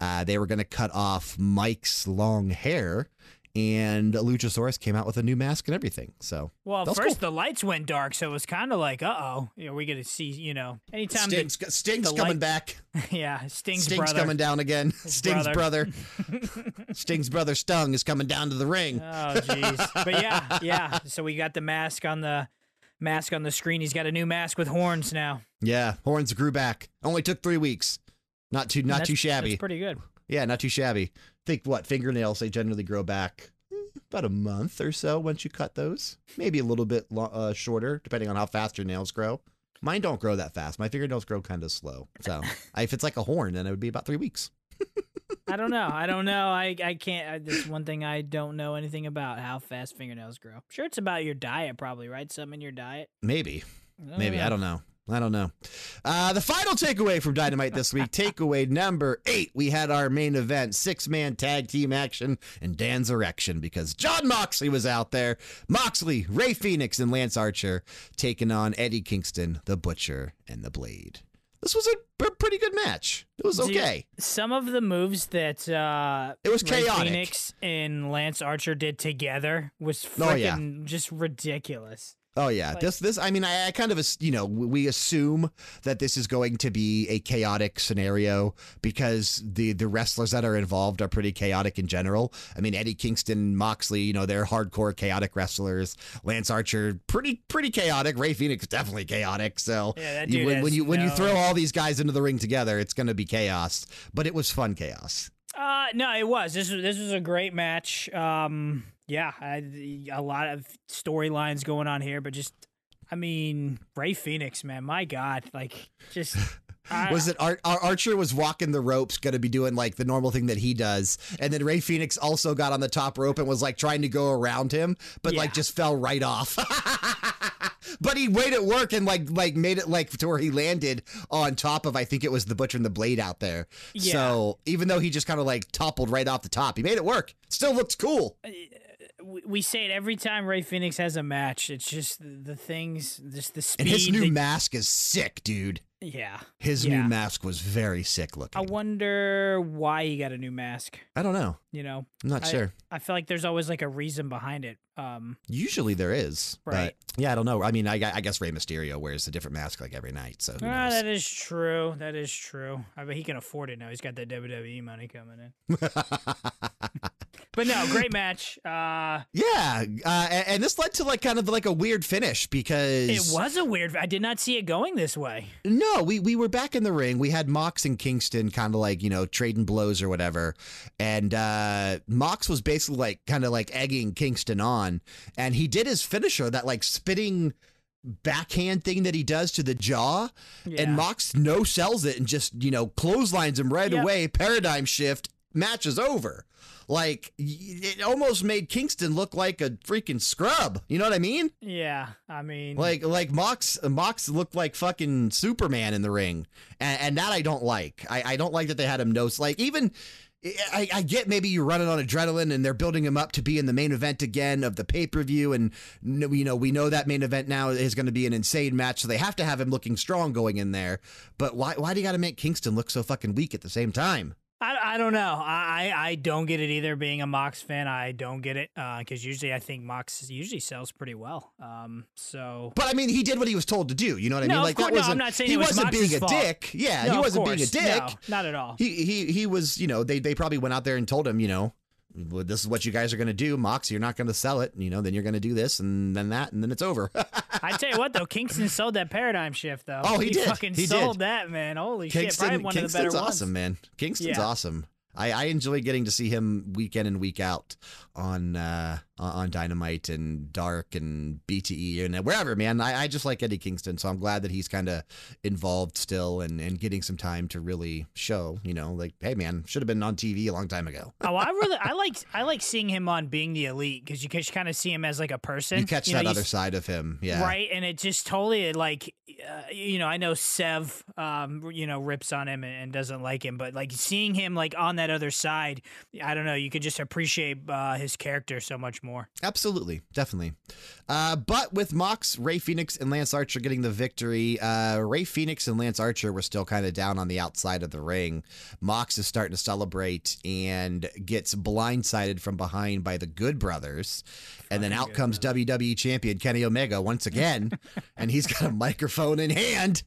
Speaker 1: Uh, they were gonna cut off Mike's long hair, and Luchasaurus came out with a new mask and everything. So
Speaker 2: Well, first the lights went dark, so it was kind of like, uh oh, are we gonna see? You know, anytime
Speaker 1: Sting's, Sting's
Speaker 2: the
Speaker 1: coming
Speaker 2: light-
Speaker 1: back. [LAUGHS]
Speaker 2: yeah, Sting's,
Speaker 1: Sting's
Speaker 2: brother.
Speaker 1: coming down again. [LAUGHS] Sting's brother.
Speaker 2: brother. [LAUGHS]
Speaker 1: Sting's brother Stung is coming down to the ring.
Speaker 2: Oh, jeez. but yeah, yeah. So we got the mask on the mask on the screen. He's got a new mask with horns now.
Speaker 1: Yeah, horns grew back. Only took three weeks. Not too not too shabby.
Speaker 2: That's pretty good.
Speaker 1: Yeah, not too shabby. Think what fingernails they generally grow back eh, about a month or so once you cut those. Maybe a little bit uh, shorter depending on how fast your nails grow. Mine don't grow that fast. My fingernails grow kind of slow. So [LAUGHS] if it's like a horn, then it would be about three weeks. [LAUGHS]
Speaker 2: I don't know. I don't know. I I can't. I, that's one thing I don't know anything about how fast fingernails grow. Sure, it's about your diet, probably, right? Something in your diet.
Speaker 1: Maybe. Maybe. I don't know. I don't know. Uh, the final takeaway from Dynamite this week, takeaway number eight, we had our main event, six man tag team action and Dan's erection because Jon Moxley was out there. Moxley, Rey Fenix, and Lance Archer taking on Eddie Kingston, the Butcher, and the Blade. This was a, a pretty good match. It was okay.
Speaker 2: Some of the moves that uh,
Speaker 1: It was
Speaker 2: Ray
Speaker 1: chaotic.
Speaker 2: Phoenix and Lance Archer did together was freaking
Speaker 1: Oh, yeah.
Speaker 2: just ridiculous.
Speaker 1: Oh yeah,
Speaker 2: Like-
Speaker 1: this this I mean I, I kind of you know we assume that this is going to be a chaotic scenario because the the wrestlers that are involved are pretty chaotic in general. I mean Eddie Kingston, Moxley, you know they're hardcore chaotic wrestlers. Lance Archer, pretty pretty chaotic. Rey Fenix definitely chaotic. So
Speaker 2: Yeah,
Speaker 1: you- when, when you when you throw all these guys into the ring together, it's going to be chaos. But it was fun chaos.
Speaker 2: Uh, no, it was. This was this was a great match. Um, yeah, I, a lot of storylines going on here, but just, I mean, Rey Fenix, man, my God, like, just. [LAUGHS] I-
Speaker 1: was it Ar- Ar- Archer was walking the ropes, going to be doing like the normal thing that he does, and then Rey Fenix also got on the top rope and was like trying to go around him, but like just fell right off. [LAUGHS] but he made it work and like like made it like to where he landed on top of I think it was the Butcher and the Blade out there.
Speaker 2: Yeah.
Speaker 1: So even though he just kind of like toppled right off the top, he made it work. Still looks cool.
Speaker 2: Uh, we- say it every time Rey Fenix has a match. It's just the, things, just the speed.
Speaker 1: And his new
Speaker 2: that-
Speaker 1: mask is sick, dude.
Speaker 2: yeah.
Speaker 1: His
Speaker 2: Yeah.
Speaker 1: new mask was very sick looking.
Speaker 2: I wonder why he got a new mask.
Speaker 1: I don't know.
Speaker 2: You know,
Speaker 1: I'm not
Speaker 2: I-
Speaker 1: sure.
Speaker 2: I feel like there's always like a reason behind it. Um,
Speaker 1: Usually there is,
Speaker 2: Right.
Speaker 1: Yeah, I don't know. I mean, I, I guess Rey Mysterio wears a different mask like every night, so
Speaker 2: ah, that is true. That is true. I bet he can afford it now. He's got that WWE money coming in. [LAUGHS] But no, great match. Uh,
Speaker 1: yeah, uh, and, this led to like kind of like a weird finish because
Speaker 2: it was a weird. I did not see it going this way.
Speaker 1: No, we we were back in the ring. We had Mox and Kingston kind of like, you know, trading blows or whatever. And uh Mox was basically like kind of like egging Kingston on. And he did his finisher, that like spitting backhand thing that he does to the jaw.
Speaker 2: Yeah.
Speaker 1: And Mox no sells it and just, you know, clotheslines him right
Speaker 2: Yep.
Speaker 1: away. Paradigm shift, match is over. Like it almost made Kingston look like a freaking scrub. You know what I mean?
Speaker 2: Yeah, I mean,
Speaker 1: Like like Mox Mox looked like fucking Superman in the ring, and, and that I don't like. I, I don't like that they had him nose like even. I, I get maybe you're running on adrenaline and they're building him up to be in the main event again of the pay per view, and you know we know that main event now is going to be an insane match, so they have to have him looking strong going in there. But why why do you got to make Kingston look so fucking weak at the same time?
Speaker 2: I, I don't know. I, I don't get it either. Being a Mox fan, I don't get it because usually I think Mox usually sells pretty well. Um, so
Speaker 1: But I mean, he did what he was told to do. You know what I
Speaker 2: No,
Speaker 1: mean?
Speaker 2: of
Speaker 1: Like
Speaker 2: course-
Speaker 1: that
Speaker 2: no, I'm
Speaker 1: wasn't.
Speaker 2: saying
Speaker 1: he
Speaker 2: was
Speaker 1: wasn't
Speaker 2: Mox's
Speaker 1: being a dick. Yeah,
Speaker 2: No,
Speaker 1: he wasn't being a dick.
Speaker 2: No, not at all.
Speaker 1: he he he was you know they they probably went out there and told him you know well, this is what you guys are going to do mox you're not going to sell it you know then you're going to do this and then that and then it's over [LAUGHS]
Speaker 2: I tell you what though, Kingston sold that paradigm shift though.
Speaker 1: Oh, he did.
Speaker 2: Fucking
Speaker 1: He
Speaker 2: sold
Speaker 1: did.
Speaker 2: that man. Holy shit!
Speaker 1: kingston
Speaker 2: Probably one of the
Speaker 1: kingston's
Speaker 2: better
Speaker 1: awesome
Speaker 2: ones.
Speaker 1: man kingston's
Speaker 2: Yeah.
Speaker 1: awesome I, I enjoy getting to see him week in and week out on uh, on Dynamite and Dark and BTE and wherever, man. I, I just like Eddie Kingston, so I'm glad that he's kind of involved still and, and getting some time to really show, you know, like, hey, man, should have been on TV a long time ago. [LAUGHS]
Speaker 2: Oh, I really, I like, I like seeing him on being the elite because you can kind of see him as like a person.
Speaker 1: You catch
Speaker 2: know,
Speaker 1: that
Speaker 2: you
Speaker 1: other side of him, yeah.
Speaker 2: Right, and it just totally like, uh, you know, I know Sev, um, you know, rips on him and, and doesn't like him, but like seeing him like on that other side, I don't know, you could just appreciate uh, his character so much more.
Speaker 1: Absolutely, definitely. Uh, but with Mox, Rey Fenix, and Lance Archer getting the victory, uh, Rey Fenix and Lance Archer were still kind of down on the outside of the ring. Mox is starting to celebrate and gets blindsided from behind by the Good Brothers. And then out comes WWE Champion Kenny Omega once again. [LAUGHS] and he's got a microphone in hand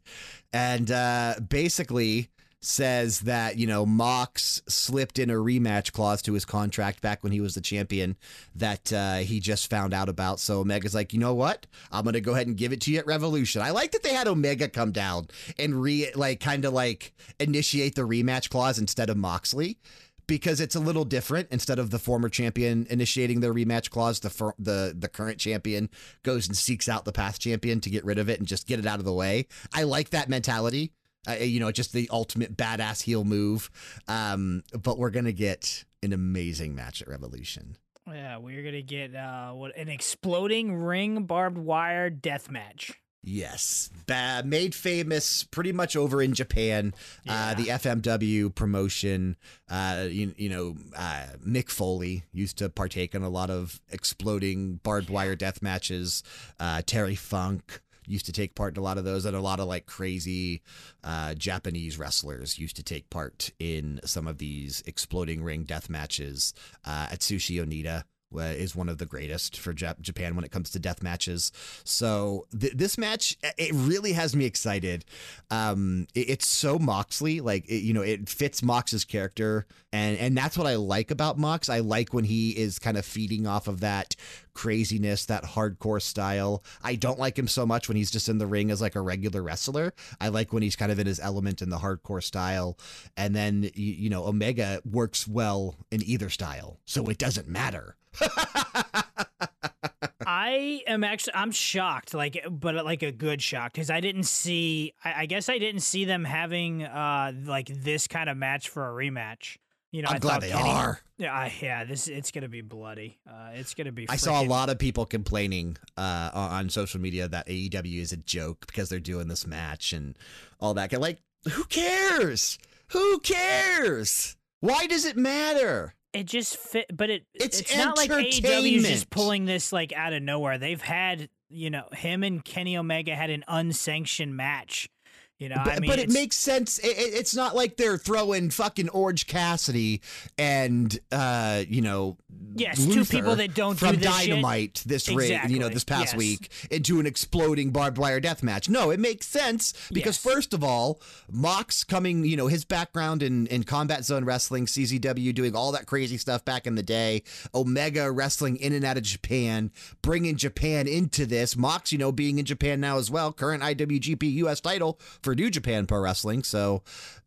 Speaker 1: and uh, basically says that you know Mox slipped in a rematch clause to his contract back when he was the champion that uh, he just found out about. So Omega's like, you know what? I'm gonna go ahead and give it to you at Revolution. I like that they had Omega come down and re like kind of like initiate the rematch clause instead of Moxley. Because it's a little different. Instead of the former champion initiating the rematch clause, the the the current champion goes and seeks out the past champion to get rid of it and just get it out of the way. I like that mentality. Uh, you know, just the ultimate badass heel move. Um, but we're gonna get an amazing match at Revolution.
Speaker 2: Yeah, we're gonna get uh, what an exploding ring barbed wire death match.
Speaker 1: Yes, ba- made famous pretty much over in Japan. Uh, the FMW promotion, uh, you, you know, uh, Mick Foley used to partake in a lot of exploding barbed wire death matches. Uh, Terry Funk used to take part in a lot of those, and a lot of like crazy uh, Japanese wrestlers used to take part in some of these exploding ring death matches. Uh, Atsushi Onita is one of the greatest for Jap- Japan when it comes to death matches. So th- this match, it really has me excited. Um, it- it's so Moxley, like it, you know, it fits Mox's character, and and that's what I like about Mox. I like when he is kind of feeding off of that craziness, that hardcore style. I don't like him so much when he's just in the ring as like a regular wrestler. I like when he's kind of in his element in the hardcore style, and then y- you know, Omega works well in either style, so it doesn't matter. [LAUGHS]
Speaker 2: I am actually I'm shocked, like, but like a good shock because I didn't see. I, I guess I didn't see them having uh like this kind of match for a rematch. You know,
Speaker 1: I'm
Speaker 2: I
Speaker 1: glad they
Speaker 2: Kenny-
Speaker 1: are.
Speaker 2: Yeah, I, yeah. This it's gonna be bloody. Uh, it's gonna be.
Speaker 1: I saw a lot of people complaining uh, on on social media that AEW is a joke because they're doing this match and all that. Like, who cares? Who cares? Why does it matter?
Speaker 2: It just fit, but it
Speaker 1: It's
Speaker 2: it's, not like AEW is just pulling this like out of nowhere. They've had you know him and Kenny Omega had an unsanctioned match. You know,
Speaker 1: But,
Speaker 2: I mean,
Speaker 1: but it makes sense. It, it- it's not like they're throwing fucking Orange Cassidy and uh, you know,
Speaker 2: Yes, two people that don't do
Speaker 1: from
Speaker 2: this shit.
Speaker 1: Dynamite this ring, you know, this past
Speaker 2: yes.
Speaker 1: week into an exploding barbed wire death match. No, it makes sense because
Speaker 2: Yes.
Speaker 1: first of all, Mox coming, you know, his background in in combat zone wrestling, CZW, doing all that crazy stuff back in the day, Omega wrestling in and out of Japan, bringing Japan into this. Mox, you know, being in Japan now as well, current IWGP US title for New Japan Pro Wrestling. So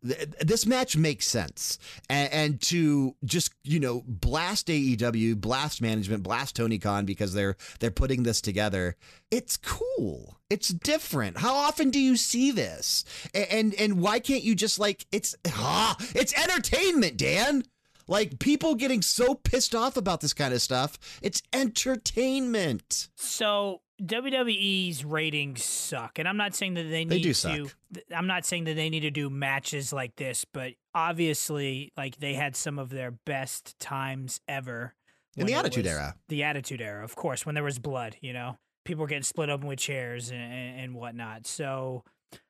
Speaker 1: th- this match makes sense. And, and to just, you know, blast AEW, blast management, blast Tony Khan because they're they're putting this together. It's cool. It's different. How often do you see this? A- And and why can't you just like it's ah, it's entertainment, Dan. Like people getting so pissed off about this kind of stuff. It's entertainment.
Speaker 2: So WWE's ratings suck, and I'm not saying that they need
Speaker 1: They do
Speaker 2: to.
Speaker 1: suck.
Speaker 2: I'm not saying that they need to do matches like this, but obviously, like they had some of their best times ever
Speaker 1: In the Attitude
Speaker 2: was-
Speaker 1: Era.
Speaker 2: The Attitude Era, of course, when there was blood. You know, people were getting split open with chairs and, and, and whatnot. So.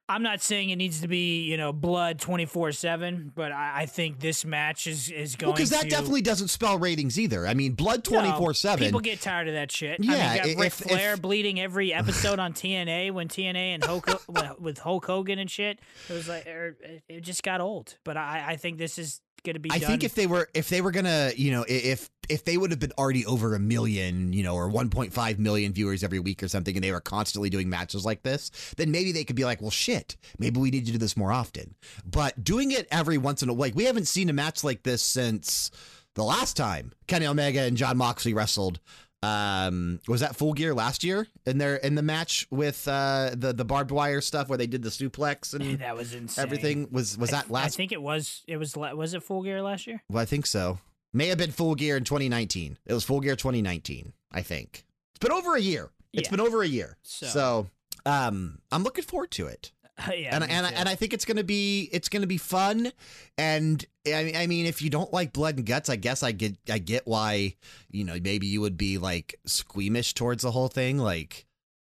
Speaker 2: I'm not saying it needs to be, you know, blood 24 7, but I, I think this match is, is going
Speaker 1: Well, because that
Speaker 2: to.
Speaker 1: definitely doesn't spell ratings either. I mean, blood
Speaker 2: No,
Speaker 1: 24 7.
Speaker 2: People get tired of that shit.
Speaker 1: Yeah,
Speaker 2: I mean, you got
Speaker 1: if-
Speaker 2: Ric Flair
Speaker 1: if-
Speaker 2: bleeding every episode on TNA when TNA and Hulk [LAUGHS] with Hulk Hogan and shit. It was like er, it it just got old. But I, I think this is gonna be.
Speaker 1: I
Speaker 2: done.
Speaker 1: think if they were if they were gonna you know if if they would have been already over a million you know or 1.5 million viewers every week or something and they were constantly doing matches like this then maybe they could be like well shit maybe we need to do this more often but doing it every once in a while like we haven't seen a match like this since the last time Kenny Omega and Jon Moxley wrestled um was that full gear last year in their in the match with uh the the barbed wire stuff where they did the suplex and
Speaker 2: that was insane.
Speaker 1: everything was was
Speaker 2: I-
Speaker 1: that last
Speaker 2: I think it was. It was. Was it Full Gear last year?
Speaker 1: well, I think so. May have been full gear in 2019. It was full gear 2019, I think. It's been over a year. It's
Speaker 2: Yeah.
Speaker 1: been over a year.
Speaker 2: So-
Speaker 1: So, um, I'm looking forward to it, [LAUGHS]
Speaker 2: yeah.
Speaker 1: and and I- and I think it's gonna be it's gonna be fun. And I I mean, if you don't like blood and guts, I guess I get I get why you know maybe you would be like squeamish towards the whole thing, like.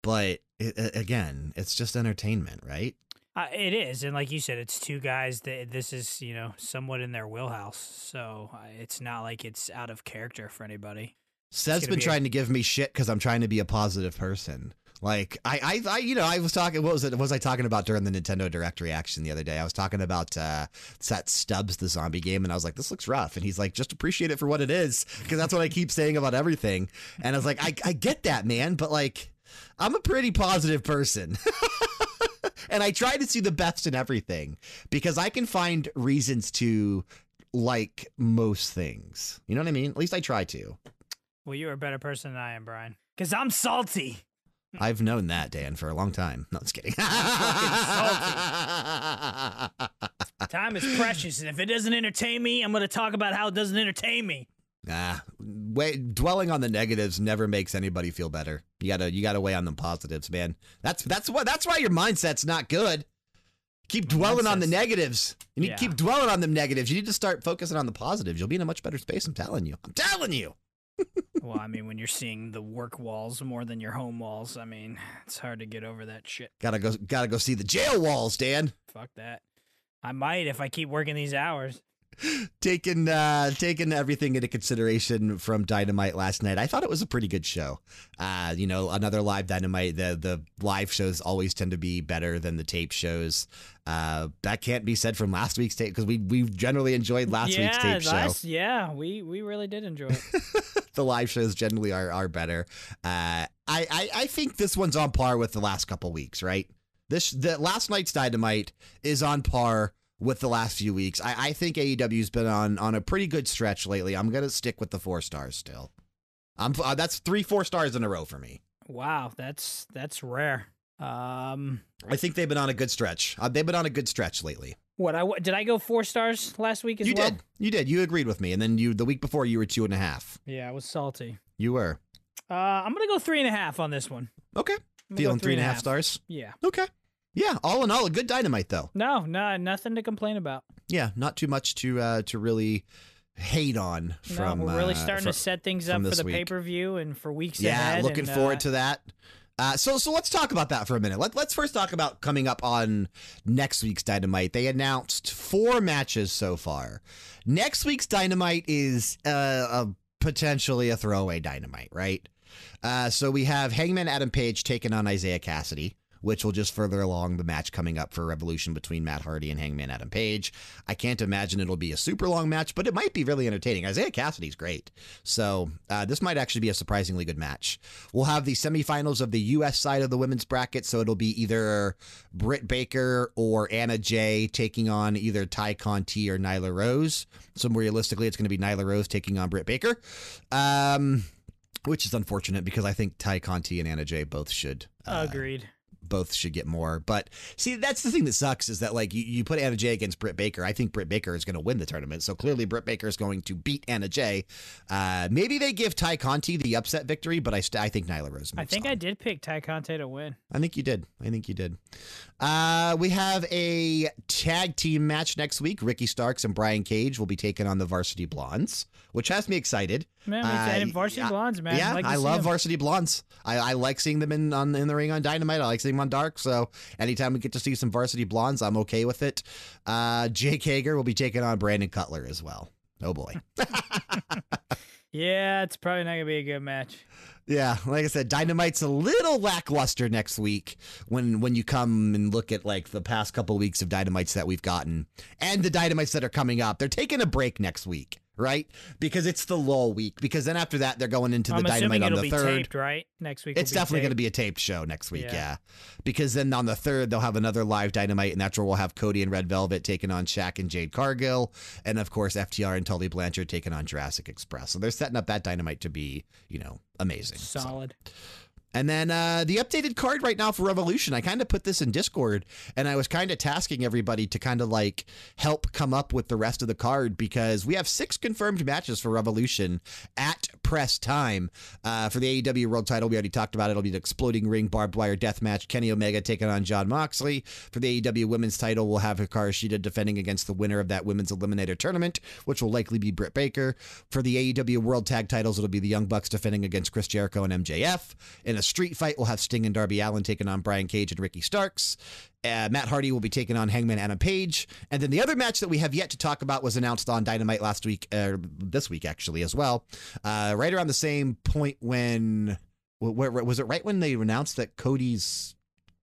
Speaker 1: But it, again, it's just entertainment, right?
Speaker 2: Uh, it is, and like you said, it's two guys that this is you know somewhat in their wheelhouse. So uh, it's not like it's out of character for anybody.
Speaker 1: Seth's been
Speaker 2: be a-
Speaker 1: trying to give me shit because I'm trying to be a positive person. Like I, I, I, you know, I was talking. What was it? What was I talking about during the Nintendo Direct reaction the other day? I was talking about uh, that Stubbs, the zombie game, and I was like, "This looks rough," and he's like, "Just appreciate it for what it is," because that's what I keep saying about everything. And I was like, "I, I get that, man, but like, I'm a pretty positive person." [LAUGHS] and I try to see the best in everything because I can find reasons to like most things. You know what I mean? At least I try to.
Speaker 2: Well, you're a better person than I am, Bryan. Because I'm salty.
Speaker 1: I've known that, Dan, for a long time. No, just kidding. [LAUGHS]
Speaker 2: Time is precious, and if it doesn't entertain me, I'm going to talk about how it doesn't entertain me.
Speaker 1: Nah, wait, dwelling on the negatives never makes anybody feel better. You gotta, you gotta weigh on the positives, man. That's that's what that's why your mindset's not good. Keep dwelling on the negatives. You need
Speaker 2: Yeah.
Speaker 1: to keep dwelling on them negatives. You need to start focusing on the positives. You'll be in a much better space. I'm telling you. I'm telling you.
Speaker 2: Well, I mean, when you're seeing the work walls more than your home walls, I mean, it's hard to get over that shit.
Speaker 1: Gotta go. Gotta go see the jail walls, Dan.
Speaker 2: Fuck that. I might if I keep working these hours. [LAUGHS]
Speaker 1: taking uh taking everything into consideration from Dynamite last night, I thought it was a pretty good show. Uh, you know, another live Dynamite. The the live shows always tend to be better than the tape shows. Uh, that can't be said from last week's tape because we we generally enjoyed last
Speaker 2: yeah,
Speaker 1: week's tape show.
Speaker 2: last- yeah, we we really did enjoy it. [LAUGHS]
Speaker 1: the live shows generally are are better. Uh, I, I I think this one's on par with the last couple weeks, right? This the last night's Dynamite is on par with the last few weeks. I, I think AEW's been on on a pretty good stretch lately. I'm gonna stick with the four stars still. I'm uh, that's three four stars in a row for me.
Speaker 2: wow, that's that's rare. Um,
Speaker 1: I think they've been on a good stretch. Uh, they've been on a good stretch lately.
Speaker 2: what I did I go four stars last week as
Speaker 1: you
Speaker 2: well?
Speaker 1: did, you did, you agreed with me, and then you the week before you were two and a half.
Speaker 2: Yeah, I was salty.
Speaker 1: You were
Speaker 2: Uh, I'm gonna go three and a half on this one.
Speaker 1: okay.
Speaker 2: I'm gonna go
Speaker 1: Feeling three and a half stars.
Speaker 2: Yeah.
Speaker 1: Okay. Yeah, all in all, a good Dynamite though.
Speaker 2: No, no, nothing to complain about.
Speaker 1: yeah, not too much to uh, to really hate on from.
Speaker 2: no, we're really
Speaker 1: uh,
Speaker 2: starting
Speaker 1: fro-
Speaker 2: to set things up for the pay per view and for weeks
Speaker 1: Yeah,
Speaker 2: ahead.
Speaker 1: looking
Speaker 2: and,
Speaker 1: forward
Speaker 2: uh,
Speaker 1: to that. Uh, so so let's talk about that for a minute. Let, let's first talk about coming up on next week's Dynamite. They announced four matches so far. Next week's Dynamite is uh, a, potentially a throwaway Dynamite, right? Uh, so we have Hangman Adam Page taking on Isiah Kassidy, which will just further along the match coming up for Revolution between Matt Hardy and Hangman Adam Page. I can't imagine it'll be a super long match, but it might be really entertaining. Isiah Kassidy's great. So uh, this might actually be a surprisingly good match. We'll have the semifinals of the U.S. side of the women's bracket, so it'll be either Britt Baker or Anna Jay taking on either Tay Conti or Nyla Rose. So realistically, it's going to be Nyla Rose taking on Britt Baker. Um, which is unfortunate because I think Tay Conti and Anna Jay both should uh,
Speaker 2: Agreed.
Speaker 1: Both should get more. But see, that's the thing that sucks is that like you, you put Anna Jay against Britt Baker. I think Britt Baker is going to win the tournament. So clearly Britt Baker is going to beat Anna Jay. Uh, maybe they give Tay Conti the upset victory, but I st- I think Nyla Rose.
Speaker 2: I think
Speaker 1: on.
Speaker 2: I did pick Tay Conti to win.
Speaker 1: I think you did. I think you did. Uh, we have a tag team match next week. Ricky Starks and Brian Cage will be taking on the Varsity Blondes, which has me excited.
Speaker 2: Man,
Speaker 1: Uh,
Speaker 2: had Varsity
Speaker 1: yeah,
Speaker 2: Blondes, man.
Speaker 1: Yeah,
Speaker 2: Like
Speaker 1: I love
Speaker 2: them.
Speaker 1: Varsity Blondes. I, I like seeing them in on in the ring on Dynamite. I like seeing them on Dark. So anytime we get to see some Varsity Blondes, I'm okay with it. Uh, Jake Hager will be taking on Brandon Cutler as well. Oh boy. [LAUGHS]
Speaker 2: Yeah, it's probably not gonna be a good match.
Speaker 1: Yeah, like I said, Dynamite's a little lackluster next week when when you come and look at like the past couple weeks of Dynamites that we've gotten and the Dynamites that are coming up. They're taking a break next week, right? Because it's the lull week. Because then after that, they're going into the
Speaker 2: I'm
Speaker 1: Dynamite on the
Speaker 2: be
Speaker 1: third.
Speaker 2: taped, right? Next week.
Speaker 1: It's definitely going to be a taped show next week, yeah.
Speaker 2: Yeah.
Speaker 1: Because then on the third, they'll have another live Dynamite, and that's where we'll have Cody and Red Velvet taking on Shaq and Jade Cargill, and of course FTR and Tully Blanchard taking on Jurassic Express. So they're setting up that Dynamite to be, you know, amazing. So-
Speaker 2: solid.
Speaker 1: And then uh, the updated card right now for Revolution, I kind of put this in Discord, and I was kind of tasking everybody to kind of like help come up with the rest of the card because we have six confirmed matches for Revolution at press time. Uh, for the AEW World Title, we already talked about it. It'll be the Exploding Ring Barbed Wire Death Match. Kenny Omega taking on Jon Moxley. For the AEW Women's Title, we'll have Hikaru Shida defending against the winner of that Women's Eliminator Tournament, which will likely be Britt Baker. For the AEW World Tag Titles, it'll be the Young Bucks defending against Chris Jericho and MJF. In a street fight, we'll have Sting and Darby Allin taking on Brian Cage and Ricky Starks. Uh, Matt Hardy will be taking on Hangman Adam Page. And then the other match that we have yet to talk about was announced on Dynamite last week, uh, this week actually as well. Uh, right around the same point when where, where- was it right when they announced that Cody's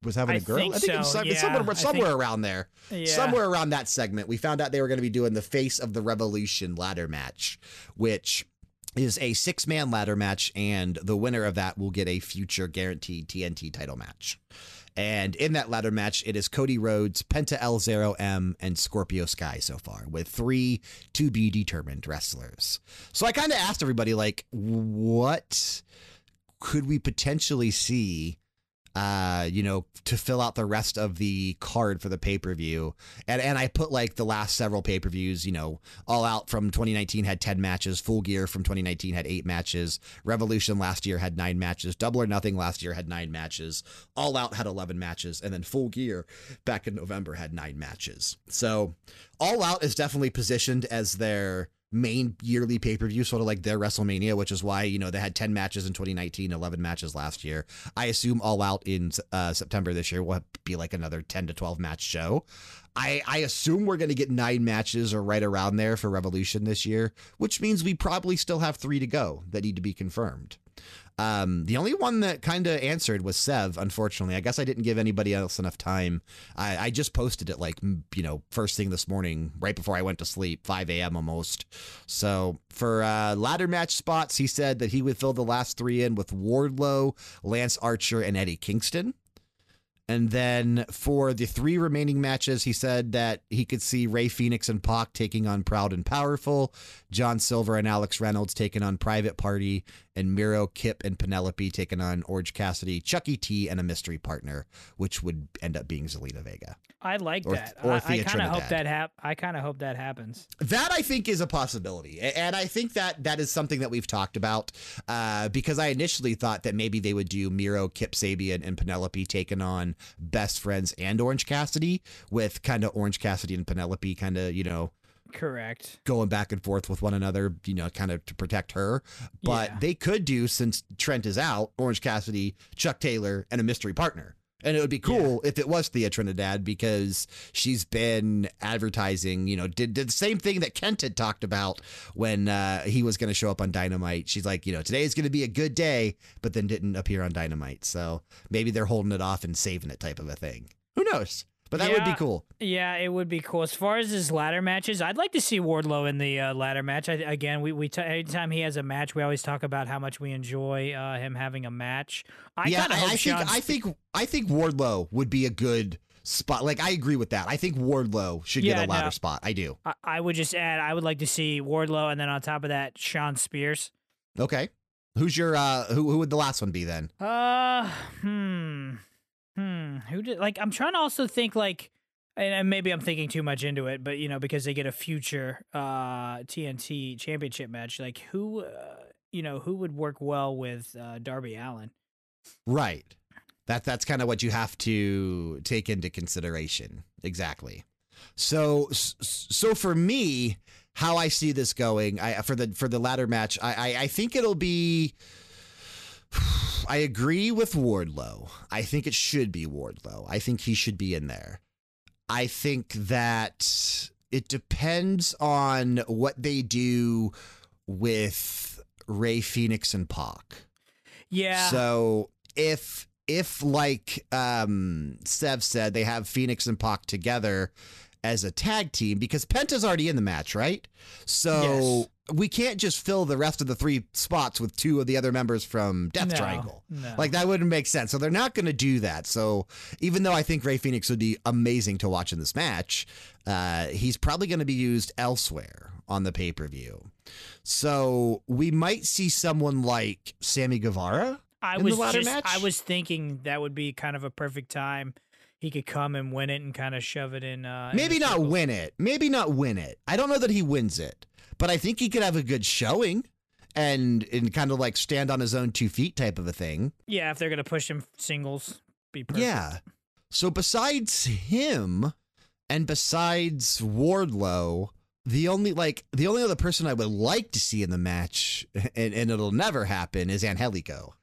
Speaker 1: was having
Speaker 2: I
Speaker 1: a girl?
Speaker 2: think
Speaker 1: I think it
Speaker 2: so,
Speaker 1: was
Speaker 2: yeah,
Speaker 1: somewhere, somewhere
Speaker 2: think-
Speaker 1: around there.
Speaker 2: Yeah.
Speaker 1: Somewhere around that segment, we found out they were going to be doing the face of the Revolution ladder match, which is a six man ladder match, and the winner of that will get a future guaranteed TNT title match. And in that ladder match, it is Cody Rhodes, Penta El Zero M, and Scorpio Sky so far, with three to be determined wrestlers. So I kind of asked everybody, like, what could we potentially see uh, you know, to fill out the rest of the card for the pay per view. And and I put like the last several pay per views, you know, All Out from 2019 had 10 matches, Full Gear from 2019 had eight matches, Revolution last year had nine matches, Double or Nothing last year had nine matches, All Out had 11 matches, and then Full Gear back in November had nine matches. So All Out is definitely positioned as their main yearly pay per view, sort of like their WrestleMania, which is why, you know, they had 10 matches in 2019, 11 matches last year. I assume All Out in uh, September this year will be like another 10 to 12 match show. I, I assume we're going to get nine matches or right around there for Revolution this year, which means we probably still have three to go that need to be confirmed. Um, the only one that kind of answered was Sev, unfortunately. I guess I didn't give anybody else enough time. I, I just posted it like, you know, first thing this morning, right before I went to sleep, 5 a.m. almost. So for uh, ladder match spots, he said that he would fill the last three in with Wardlow, Lance Archer, and Eddie Kingston. And then for the three remaining matches, he said that he could see Rey Fenix and Pac taking on Proud and Powerful, John Silver and Alex Reynolds taking on Private Party, and Miro, Kip, and Penelope taking on Orange Cassidy, Chucky T, and a mystery partner, which would end up being Zelina Vega.
Speaker 2: I like
Speaker 1: or-
Speaker 2: that.
Speaker 1: or
Speaker 2: I, I kind of hope that hap- I kind of hope that happens.
Speaker 1: That I think is a possibility, and I think that that is something that we've talked about uh, because I initially thought that maybe they would do Miro, Kip Sabian, and Penelope taking on Best Friends and Orange Cassidy, with kind of Orange Cassidy and Penelope kind of you know
Speaker 2: Correct.
Speaker 1: going back and forth with one another, you know, kind of to protect her. But
Speaker 2: Yeah.
Speaker 1: they could do since Trent is out, Orange Cassidy, Chuck Taylor, and a mystery partner. And it would be cool if it was Thea Trinidad because she's been advertising, you know, did, did the same thing that Kent had talked about when uh, he was going to show up on Dynamite. She's like, you know, today is going to be a good day, but then didn't appear on Dynamite. So maybe they're holding it off and saving it type of a thing. Who knows? But that would be cool.
Speaker 2: Yeah, it would be cool. As far as his ladder matches, I'd like to see Wardlow in the uh, ladder match. I, again, we we t- anytime he has a match, we always talk about how much we enjoy uh, him having a match. I
Speaker 1: yeah, I, I think I think I think Wardlow would be a good spot. Like I agree with that. I think Wardlow should
Speaker 2: Yeah,
Speaker 1: get a ladder
Speaker 2: no.
Speaker 1: spot. I do.
Speaker 2: I, I would just add, I would like to see Wardlow, and then on top of that, Shawn Spears.
Speaker 1: Okay. Who's your uh who who would the last one be then?
Speaker 2: Uh, hmm, hmm. Who did like? I'm trying to also think like, and, maybe I'm thinking too much into it, but you know, because they get a future uh TNT Championship match, like who, uh, you know, who would work well with uh, Darby Allin?
Speaker 1: Right. That that's kind of what you have to take into consideration. Exactly. So so for me, how I see this going, I for the for the latter match, I I, I think it'll be. [SIGHS] I agree with Wardlow. I think it should be Wardlow. I think he should be in there. I think that it depends on what they do with Rey Fenix and Pac.
Speaker 2: Yeah,
Speaker 1: So if if like um Sev said they have Fenix and Pac together as a tag team because Penta's already in the match, right? So we can't just fill the rest of the three spots with two of the other members from Death
Speaker 2: No,
Speaker 1: Triangle.
Speaker 2: no.
Speaker 1: Like that wouldn't make sense. So they're not going to do that. So even though I think Rey Fenix would be amazing to watch in this match, uh, he's probably going to be used elsewhere on the pay per view. So we might see someone like Sammy Guevara.
Speaker 2: I
Speaker 1: in
Speaker 2: was just,
Speaker 1: match?
Speaker 2: I was thinking that would be kind of a perfect time. He could come and win it and kind of shove it in. Uh,
Speaker 1: Maybe
Speaker 2: the
Speaker 1: not
Speaker 2: circle.
Speaker 1: win it. Maybe not win it. I don't know that he wins it, but I think he could have a good showing and and kind of like stand on his own two feet type of a thing.
Speaker 2: Yeah, if they're gonna push him singles, be perfect.
Speaker 1: Yeah. So besides him and besides Wardlow, the only like the only other person I would like to see in the match, [LAUGHS] and, and it'll never happen, is Angelico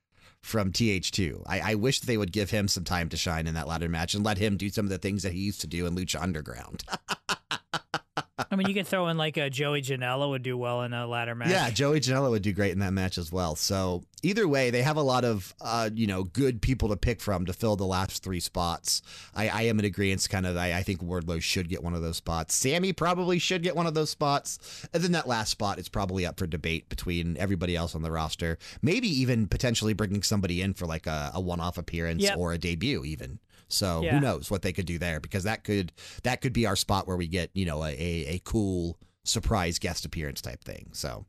Speaker 1: from TH2. I, I wish they would give him some time to shine in that ladder match and let him do some of the things that he used to do in Lucha Underground. [LAUGHS]
Speaker 2: I mean, you could throw in like a Joey Janela would do well in a ladder match.
Speaker 1: Yeah, Joey Janela would do great in that match as well. So either way, they have a lot of uh, you know good people to pick from to fill the last three spots. I, I am in agreement. Kind of, I, I think Wardlow should get one of those spots. Sammy probably should get one of those spots, and then that last spot is probably up for debate between everybody else on the roster. Maybe even potentially bringing somebody in for like a, a one-off appearance
Speaker 2: Yep.
Speaker 1: or a debut, even. So
Speaker 2: Yeah.
Speaker 1: who knows what they could do there? Because that could that could be our spot where we get you know a, a, a cool surprise guest appearance type thing. So.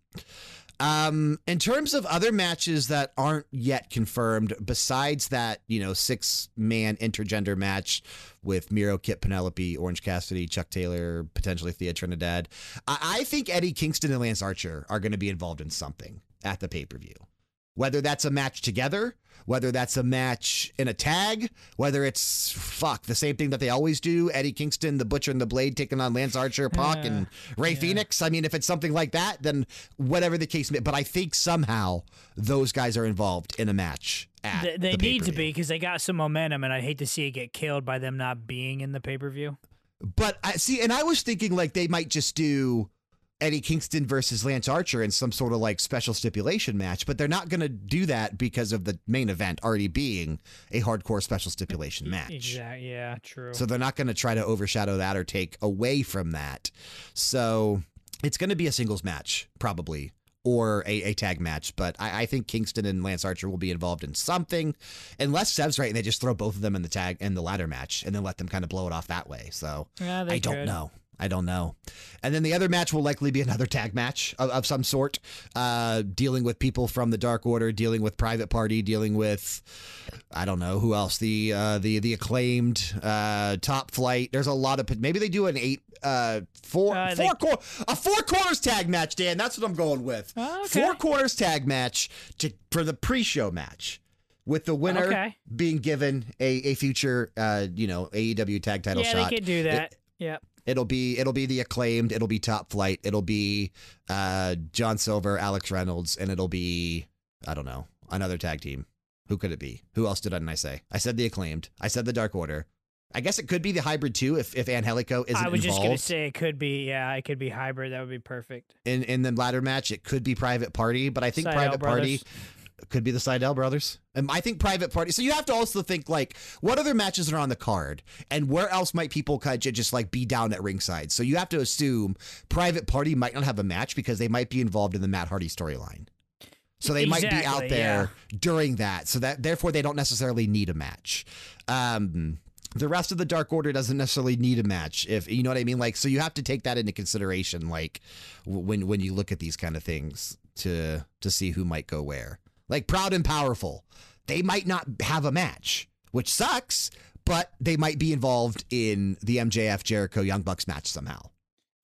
Speaker 1: Um, in terms of other matches that aren't yet confirmed, besides that, you know, six man intergender match with Miro, Kit, Penelope, Orange Cassidy, Chuck Taylor, potentially Thea Trinidad, I, I think Eddie Kingston and Lance Archer are going to be involved in something at the pay per view. Whether that's a match together, whether that's a match in a tag, whether it's fuck the same thing that they always do Eddie Kingston, the Butcher and the Blade taking on Lance Archer, Pac, and Rey Fenix. I mean, if it's something like that, then whatever the case may But I think somehow those guys are involved in a match. At
Speaker 2: They, they
Speaker 1: the
Speaker 2: need to be because they got some momentum, and I'd hate to see it get killed by them not being in the pay per view.
Speaker 1: But I see, and I was thinking like they might just do Eddie Kingston versus Lance Archer in some sort of like special stipulation match, but they're not going to do that because of the main event already being a hardcore special stipulation match.
Speaker 2: Exactly. Yeah. True.
Speaker 1: So they're not going to try to overshadow that or take away from that. So it's going to be a singles match, probably, or a, a tag match. But I, I think Kingston and Lance Archer will be involved in something, unless Sev's right and they just throw both of them in the tag in the ladder match and then let them kind of blow it off that way. So
Speaker 2: yeah,
Speaker 1: I don't
Speaker 2: could.
Speaker 1: know. I don't know. And then the other match will likely be another tag match of, of some sort, uh, dealing with people from the Dark Order, dealing with Private Party, dealing with I don't know who else. The uh, the the acclaimed uh, Top Flight. There's a lot of maybe they do an eight uh, four
Speaker 2: Uh,
Speaker 1: four
Speaker 2: they-
Speaker 1: a four corners tag match. Dan, that's what I'm going with.
Speaker 2: Oh, okay.
Speaker 1: Four quarters tag match to for the pre-show match. With the winner
Speaker 2: Okay.
Speaker 1: being given a, a future, uh, you know, AEW tag title
Speaker 2: Yeah,
Speaker 1: shot.
Speaker 2: they could do that. yeah.
Speaker 1: It'll be it'll be the acclaimed. It'll be Top Flight. It'll be uh, John Silver, Alex Reynolds, and it'll be I don't know another tag team. Who could it be? Who else didn't I say? I said the acclaimed. I said the Dark Order. I guess it could be the hybrid too if if Angelico isn't
Speaker 2: I was just gonna say it could be. Yeah, it could be hybrid. That would be perfect.
Speaker 1: in in the ladder match. It could be Private Party, but I think
Speaker 2: Sydal
Speaker 1: Private Party. Could be the Sydal brothers. And I think Private Party. So you have to also think like what other matches are on the card, and where else might people kind of just like be down at ringside. So you have to assume Private Party might not have a match because they might be involved in the Matt Hardy storyline. So they might be out
Speaker 2: Exactly,
Speaker 1: there during that. So that therefore they don't necessarily need a match. Um, the rest of the Dark Order doesn't necessarily need a match. If you know what I mean, like so you have to take that into consideration, like w- when when you look at these kind of things to to see who might go where. Like Proud and Powerful, they might not have a match, which sucks, but they might be involved in the MJF Jericho Young Bucks match somehow.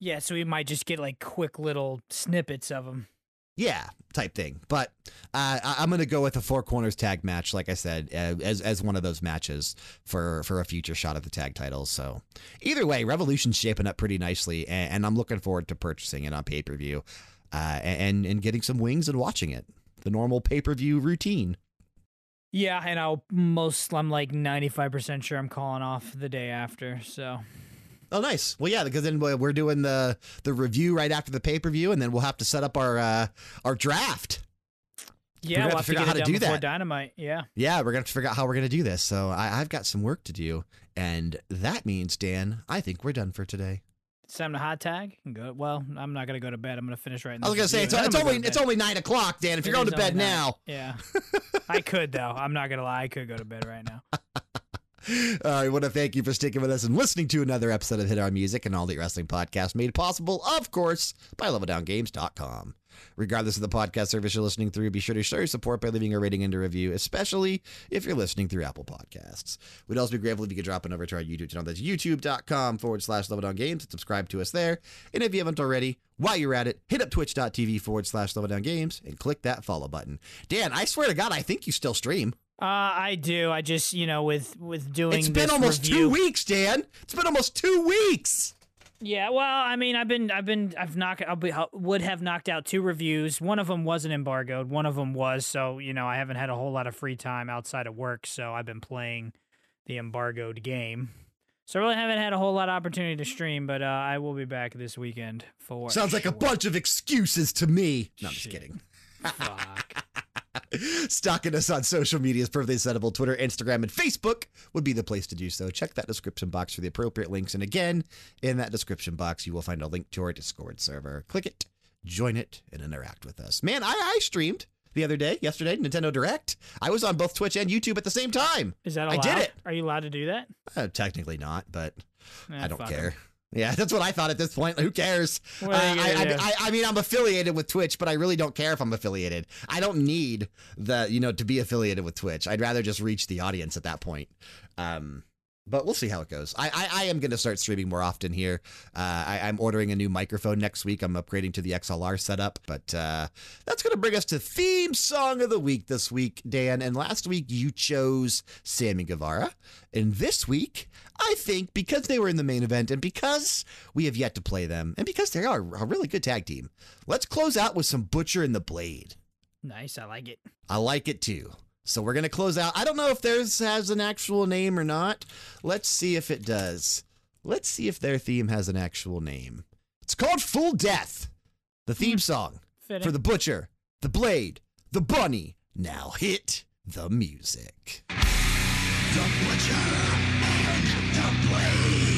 Speaker 2: Yeah, so we might just get like quick little snippets of them.
Speaker 1: Yeah, type thing. But uh, I'm going to go with a four corners tag match, like I said, uh, as as one of those matches for for a future shot at the tag titles. So either way, Revolution's shaping up pretty nicely, and, and I'm looking forward to purchasing it on pay per view, uh, and and getting some wings and watching it. The normal pay per view routine.
Speaker 2: Yeah, and I'll most I'm like 95% sure I'm calling off the day after. So,
Speaker 1: Oh, nice. Well, yeah, because then we're doing the the review right after the pay per view, and then we'll have to set up our uh, our draft.
Speaker 2: yeah,
Speaker 1: gonna
Speaker 2: we'll
Speaker 1: have
Speaker 2: have
Speaker 1: to figure out how to do that.
Speaker 2: Dynamite. Yeah.
Speaker 1: Yeah, we're gonna have to figure out how we're gonna do this. So I, I've got some work to do, and that means Dan, I think we're done for today.
Speaker 2: Time to hot tag go. Well, I'm not gonna go to bed. I'm gonna finish right now.
Speaker 1: I was gonna say it's, it's only it's only nine o'clock, Dan. If you're going to bed now,
Speaker 2: Yeah. [LAUGHS] I could though. I'm not gonna lie. I could go to bed right now. [LAUGHS]
Speaker 1: uh, I want to thank you for sticking with us and listening to another episode of Hit Our Music and All Elite Wrestling Podcast, made possible, of course, by LevelDownGames.com. Regardless of the podcast service you're listening through, be sure to show your support by leaving a rating and a review, especially if you're listening through Apple Podcasts. We'd also be grateful if you could drop an over to our YouTube channel. That's youtube.com forward slash LevelDownGames and subscribe to us there. And if you haven't already, while you're at it, hit up twitch.tv forward slash LevelDownGames and click that follow button. Dan, I swear to God, I think you still stream.
Speaker 2: Uh, I do. I just you know with with doing.
Speaker 1: It's been almost
Speaker 2: review-
Speaker 1: two weeks, Dan. It's been almost two weeks.
Speaker 2: Yeah, well, I mean, I've been, I've been, I've knocked, I be, would have knocked out two reviews. One of them wasn't embargoed. One of them was. So you know, I haven't had a whole lot of free time outside of work. So I've been playing the embargoed game. So I really haven't had a whole lot of opportunity to stream, but uh, I will be back this weekend for.
Speaker 1: Sounds like a bunch of excuses to me. No, I'm just kidding.
Speaker 2: Fuck. [LAUGHS]
Speaker 1: Stalking us on social media is perfectly acceptable. Twitter, Instagram, and Facebook would be the place to do so. Check that description box for the appropriate links. And again, in that description box, you will find a link to our Discord server. Click it, join it, and interact with us. Man, I, I streamed the other day, yesterday, Nintendo Direct. I was on both Twitch and YouTube at the same time.
Speaker 2: Is that
Speaker 1: I did it.
Speaker 2: Are you allowed to do that?
Speaker 1: Uh, technically not, but
Speaker 2: Eh,
Speaker 1: I don't
Speaker 2: 'em.
Speaker 1: Yeah, [LAUGHS] that's what I thought at this point. Who cares? Uh, I, I. I, I mean, I'm affiliated with Twitch, but I really don't care if I'm affiliated. I don't need the, you know, to be affiliated with Twitch. I'd rather just reach the audience at that point. Um, but we'll see how it goes. I, I, I am going to start streaming more often here. Uh, I, I'm ordering a new microphone next week. I'm upgrading to the XLR setup, but uh, that's going to bring us to theme song of the week this week, Dan. And last week you chose Sammy Guevara, and this week I think because they were in the main event and because we have yet to play them, and because they are a really good tag team, let's close out with some Butcher and the Blade.
Speaker 2: Nice. I like it.
Speaker 1: I like it too. So we're gonna close out. I don't know if theirs has an actual name or not. Let's see if it does. Let's see if their theme has an actual name. It's called Full Death. The theme hmm. song
Speaker 2: Fitting.
Speaker 1: for the Butcher, the Blade, the Bunny. Now hit the music. The Butcher and the Blade.